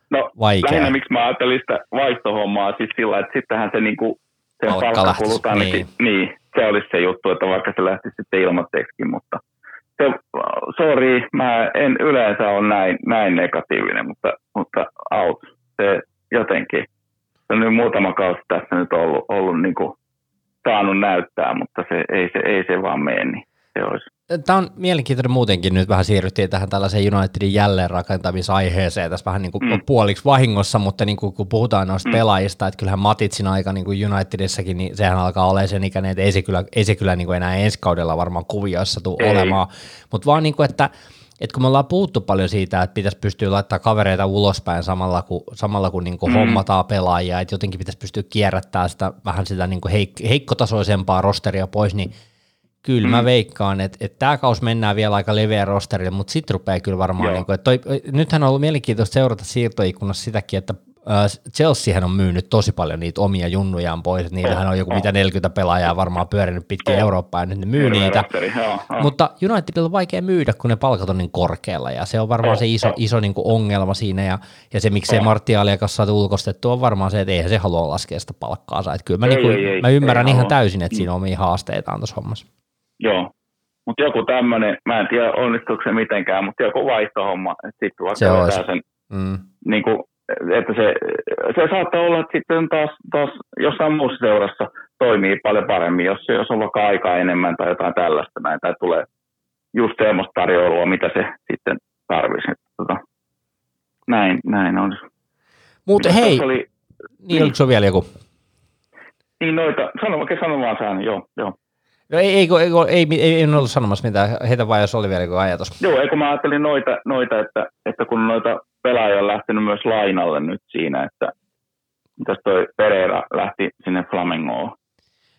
No vaikea. lähinnä miksi mä ajattelin sitä vaihtohommaa siis sillä, että sittenhän se, niin kuin, se palkka, palkka niin. niin. se olisi se juttu, että vaikka se lähtisi sitten ilmoitteeksikin, mutta se, sorry, mä en yleensä ole näin, näin negatiivinen, mutta, mutta out, se jotenkin, se on nyt muutama kausi tässä nyt ollut, ollut niin kuin saanut näyttää, mutta se, ei, se, ei se vaan mene, niin se olisi. Tämä on mielenkiintoinen muutenkin, nyt vähän siirryttiin tähän tällaiseen Unitedin jälleenrakentamisaiheeseen tässä vähän niin kuin mm. puoliksi vahingossa, mutta niin kuin, kun puhutaan noista mm. pelaajista, että kyllähän Matitsin aika niin kuin Unitedissakin, niin sehän alkaa olla sen ikäinen, että ei se kyllä, ei se kyllä niin kuin enää ensi kaudella varmaan kuvioissa tule olemaan, mutta vaan niin kuin, että et kun me ollaan puhuttu paljon siitä, että pitäisi pystyä laittamaan kavereita ulospäin samalla kun, samalla kun niin kuin mm. hommataan pelaajia, että jotenkin pitäisi pystyä kierrättämään sitä vähän sitä niin kuin heik- heikkotasoisempaa rosteria pois, niin kyllä mm. mä veikkaan, että, että tämä kaus mennään vielä aika leveä rosterille, mutta sitten rupeaa kyllä varmaan, niin kuin, että toi, nythän on ollut mielenkiintoista seurata siirtoikkunassa sitäkin, että Chelseahän on myynyt tosi paljon niitä omia junnujaan pois, niillähän on joku mitä 40 pelaajaa varmaan pyörinyt pitkin Eurooppaa ja nyt ne myy niitä, mutta Unitedilla on vaikea myydä, kun ne palkat on niin korkealla ja se on varmaan se iso, iso niin kuin ongelma siinä ja, ja se miksei Martialia kanssa saatu ulkostettu on varmaan se, että eihän se halua laskea sitä palkkaansa, että kyllä mä, ei, niin kuin, ei, ei, mä ymmärrän ei, ihan halua. täysin, että siinä on omia haasteitaan tuossa hommassa. Joo, mutta joku tämmöinen, mä en tiedä onnistuuko se mitenkään, mutta joku vaihtohomma, että sitten vaikka se sen mm. niin kuin että se, se saattaa olla, että sitten taas, taas jossain muussa seurassa toimii paljon paremmin, jos, jos on vaikka aikaa enemmän tai jotain tällaista näin, tai tulee just semmoista tarjoilua, mitä se sitten tarvisi. Tota, näin, näin on. Mutta hei, oli, niin, niin. vielä joku? Niin noita, sano, oikein sano vaan sään, joo, joo. No ei, ei, ei, ei, ei, ei ollut sanomassa mitään, heitä vaan jos oli vielä joku ajatus. Joo, eikö mä ajattelin noita, noita että, että kun noita pelaajia on lähtenyt myös lainalle nyt siinä, että tässä toi Pereira lähti sinne Flamengoon.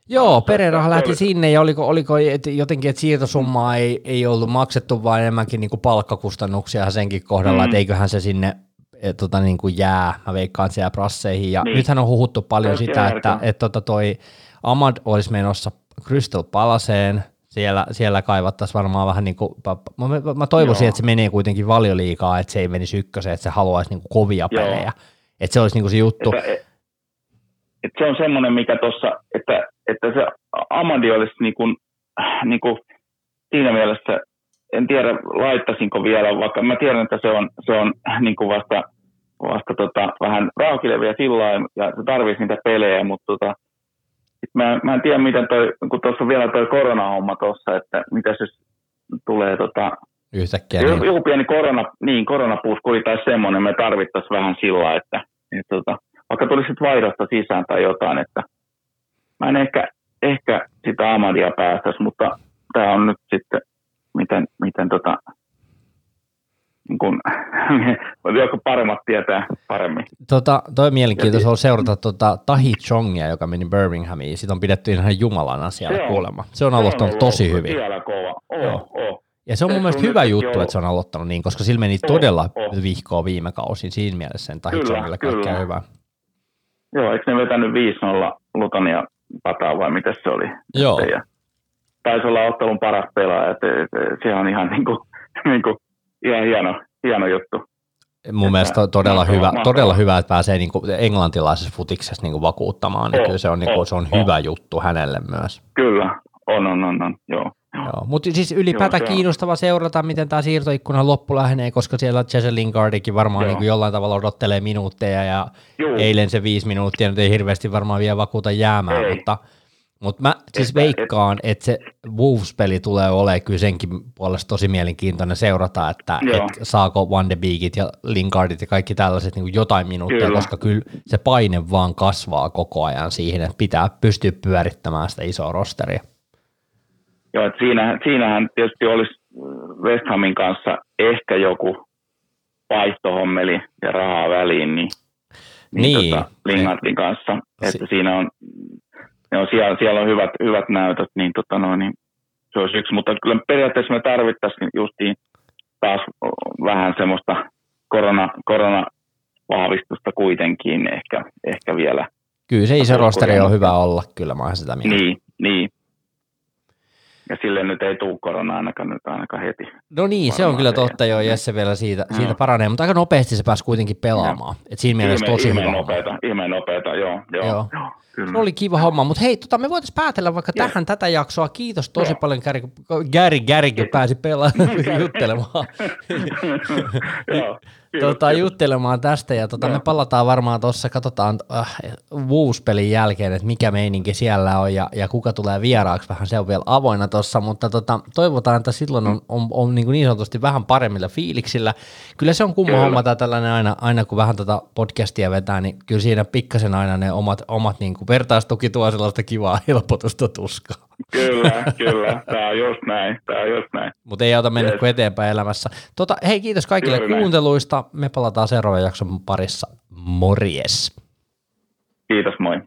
Joo, Pereira lähti sinne ja oliko, oliko jotenkin, että siirtosummaa ei, ei ollut maksettu, vaan enemmänkin niin kuin palkkakustannuksia senkin kohdalla, mm. että eiköhän se sinne et, tota, niin kuin jää, mä veikkaan siellä prasseihin. Ja niin. nythän on huhuttu paljon Olisi sitä, että, että tota toi Amad olisi menossa Crystal Palaseen, siellä, siellä kaivattaisiin varmaan vähän niin kuin, mä, mä, mä toivoisin, Joo. että se menee kuitenkin valioliikaa, että se ei menisi ykköseen, että se haluaisi niin kuin kovia Joo. pelejä. Että se olisi niin kuin se juttu. Että, et, et se on semmoinen, mikä tuossa, että, että se Amadi olisi niin kuin, niin kuin siinä mielessä, en tiedä laittaisinko vielä, vaikka mä tiedän, että se on, se on niin kuin vasta, vasta tota, vähän raakilevia sillä ja se tarvitsisi niitä pelejä, mutta tota, mä, mä en tiedä, miten toi, kun tuossa on vielä toi koronahomma tuossa, että mitä se tulee tota, Yhtäkkiä. Joku, niin. joku pieni korona, niin, koronapuskuri tai semmoinen me tarvittaisiin vähän sillä, että, että tota, vaikka tulisi vaihdosta sisään tai jotain, että mä en ehkä, ehkä sitä Amadia päästäisi, mutta tämä on nyt sitten, miten, miten tota, kun, joku paremmat tietää paremmin. Tota, toi on mielenkiintoista on seurata tota Tahi Chongia, joka meni Birminghamiin. Siitä on pidetty ihan jumalana siellä se on, kuulemma. Se on aloittanut tosi hyvin. Siellä kova. Oh, oh. Ja se on mun mielestä hyvä juttu, jo. että se on aloittanut niin, koska sillä meni oh, todella oh. vihkoa viime kausin. Siinä mielessä sen Tahi Chongille kaikkea hyvää. Joo, eikö ne vetänyt 5-0 Lutonia pataa vai mitä se oli? Joo. Ja taisi olla ottelun paras pelaaja, että se on ihan niin kuin, niin kuin ihan hieno, hieno juttu. Mun että, mielestä todella, hyvä, mahtava. todella hyvä, että pääsee niin kuin englantilaisessa futiksessa niin kuin vakuuttamaan, niin oh, kyllä se on, niin kuin, se on oh. hyvä juttu hänelle myös. Kyllä, on, on, on, on joo. Joo, mutta siis ylipäätään Joo, kiinnostava seurata, miten tämä siirtoikkuna loppu lähenee, koska siellä Jesse Lingardikin varmaan niin jollain tavalla odottelee minuutteja ja Joo. eilen se viisi minuuttia nyt ei hirveästi varmaan vielä vakuuta jäämään, ei. mutta – mutta mä siis että, veikkaan, et, että se Wolves-peli tulee olemaan kyllä senkin puolesta tosi mielenkiintoinen seurata, että et saako Van de Beekit ja Lingardit ja kaikki tällaiset niin jotain minuutteja, kyllä. koska kyllä se paine vaan kasvaa koko ajan siihen, että pitää pystyä pyörittämään sitä isoa rosteria. Joo, että siinä, siinähän tietysti olisi West Hamin kanssa ehkä joku vaihtohommeli ja rahaa väliin, niin, niin, niin. Tota Lingardin kanssa, että si- siinä on joo, siellä, siellä on hyvät, hyvät näytöt, niin, tota noin, niin se olisi yksi. Mutta kyllä periaatteessa me tarvittaisiin justiin taas vähän semmoista korona, koronavahvistusta kuitenkin ehkä, ehkä vielä. Kyllä se iso rosteri on hyvä olla, kyllä mä sitä mieltä. Niin, niin. Ja sille nyt ei tule korona ainakaan nyt ainakaan heti. No niin, se on kyllä totta jo, Jesse vielä siitä, no. siitä paranee, mutta aika nopeasti se pääsi kuitenkin pelaamaan. Et siinä mielessä tosi ihme hyvä nopeata, ihme nopeata, joo. joo, joo. Kyllä. Se oli kiva homma, mutta hei, tota, me voitaisiin päätellä vaikka Joo. tähän tätä jaksoa. Kiitos tosi Joo. paljon, Gary, Gary, Gary pääsi pelaamaan juttelemaan. Joo tota, juttelemaan tästä ja tota, me palataan varmaan tuossa, katsotaan äh, Woos-pelin jälkeen, että mikä meininki siellä on ja, ja kuka tulee vieraaksi, vähän se on vielä avoinna tuossa, mutta tota, toivotaan, että silloin on, on, on niin, niin sanotusti vähän paremmilla fiiliksillä. Kyllä se on kumma kyllä. homma tällainen aina, aina, kun vähän tota podcastia vetää, niin kyllä siinä pikkasen aina ne omat, omat niin kuin vertaistuki tuo sellaista kivaa helpotusta tuskaa. Kyllä, kyllä. Tämä on just näin. Tämä on just näin. Mutta ei auta mennä yes. kuin eteenpäin elämässä. Tota, hei, kiitos kaikille kyllä kuunteluista. Me palataan seuraavan jakson parissa. Morjes. Kiitos, moi.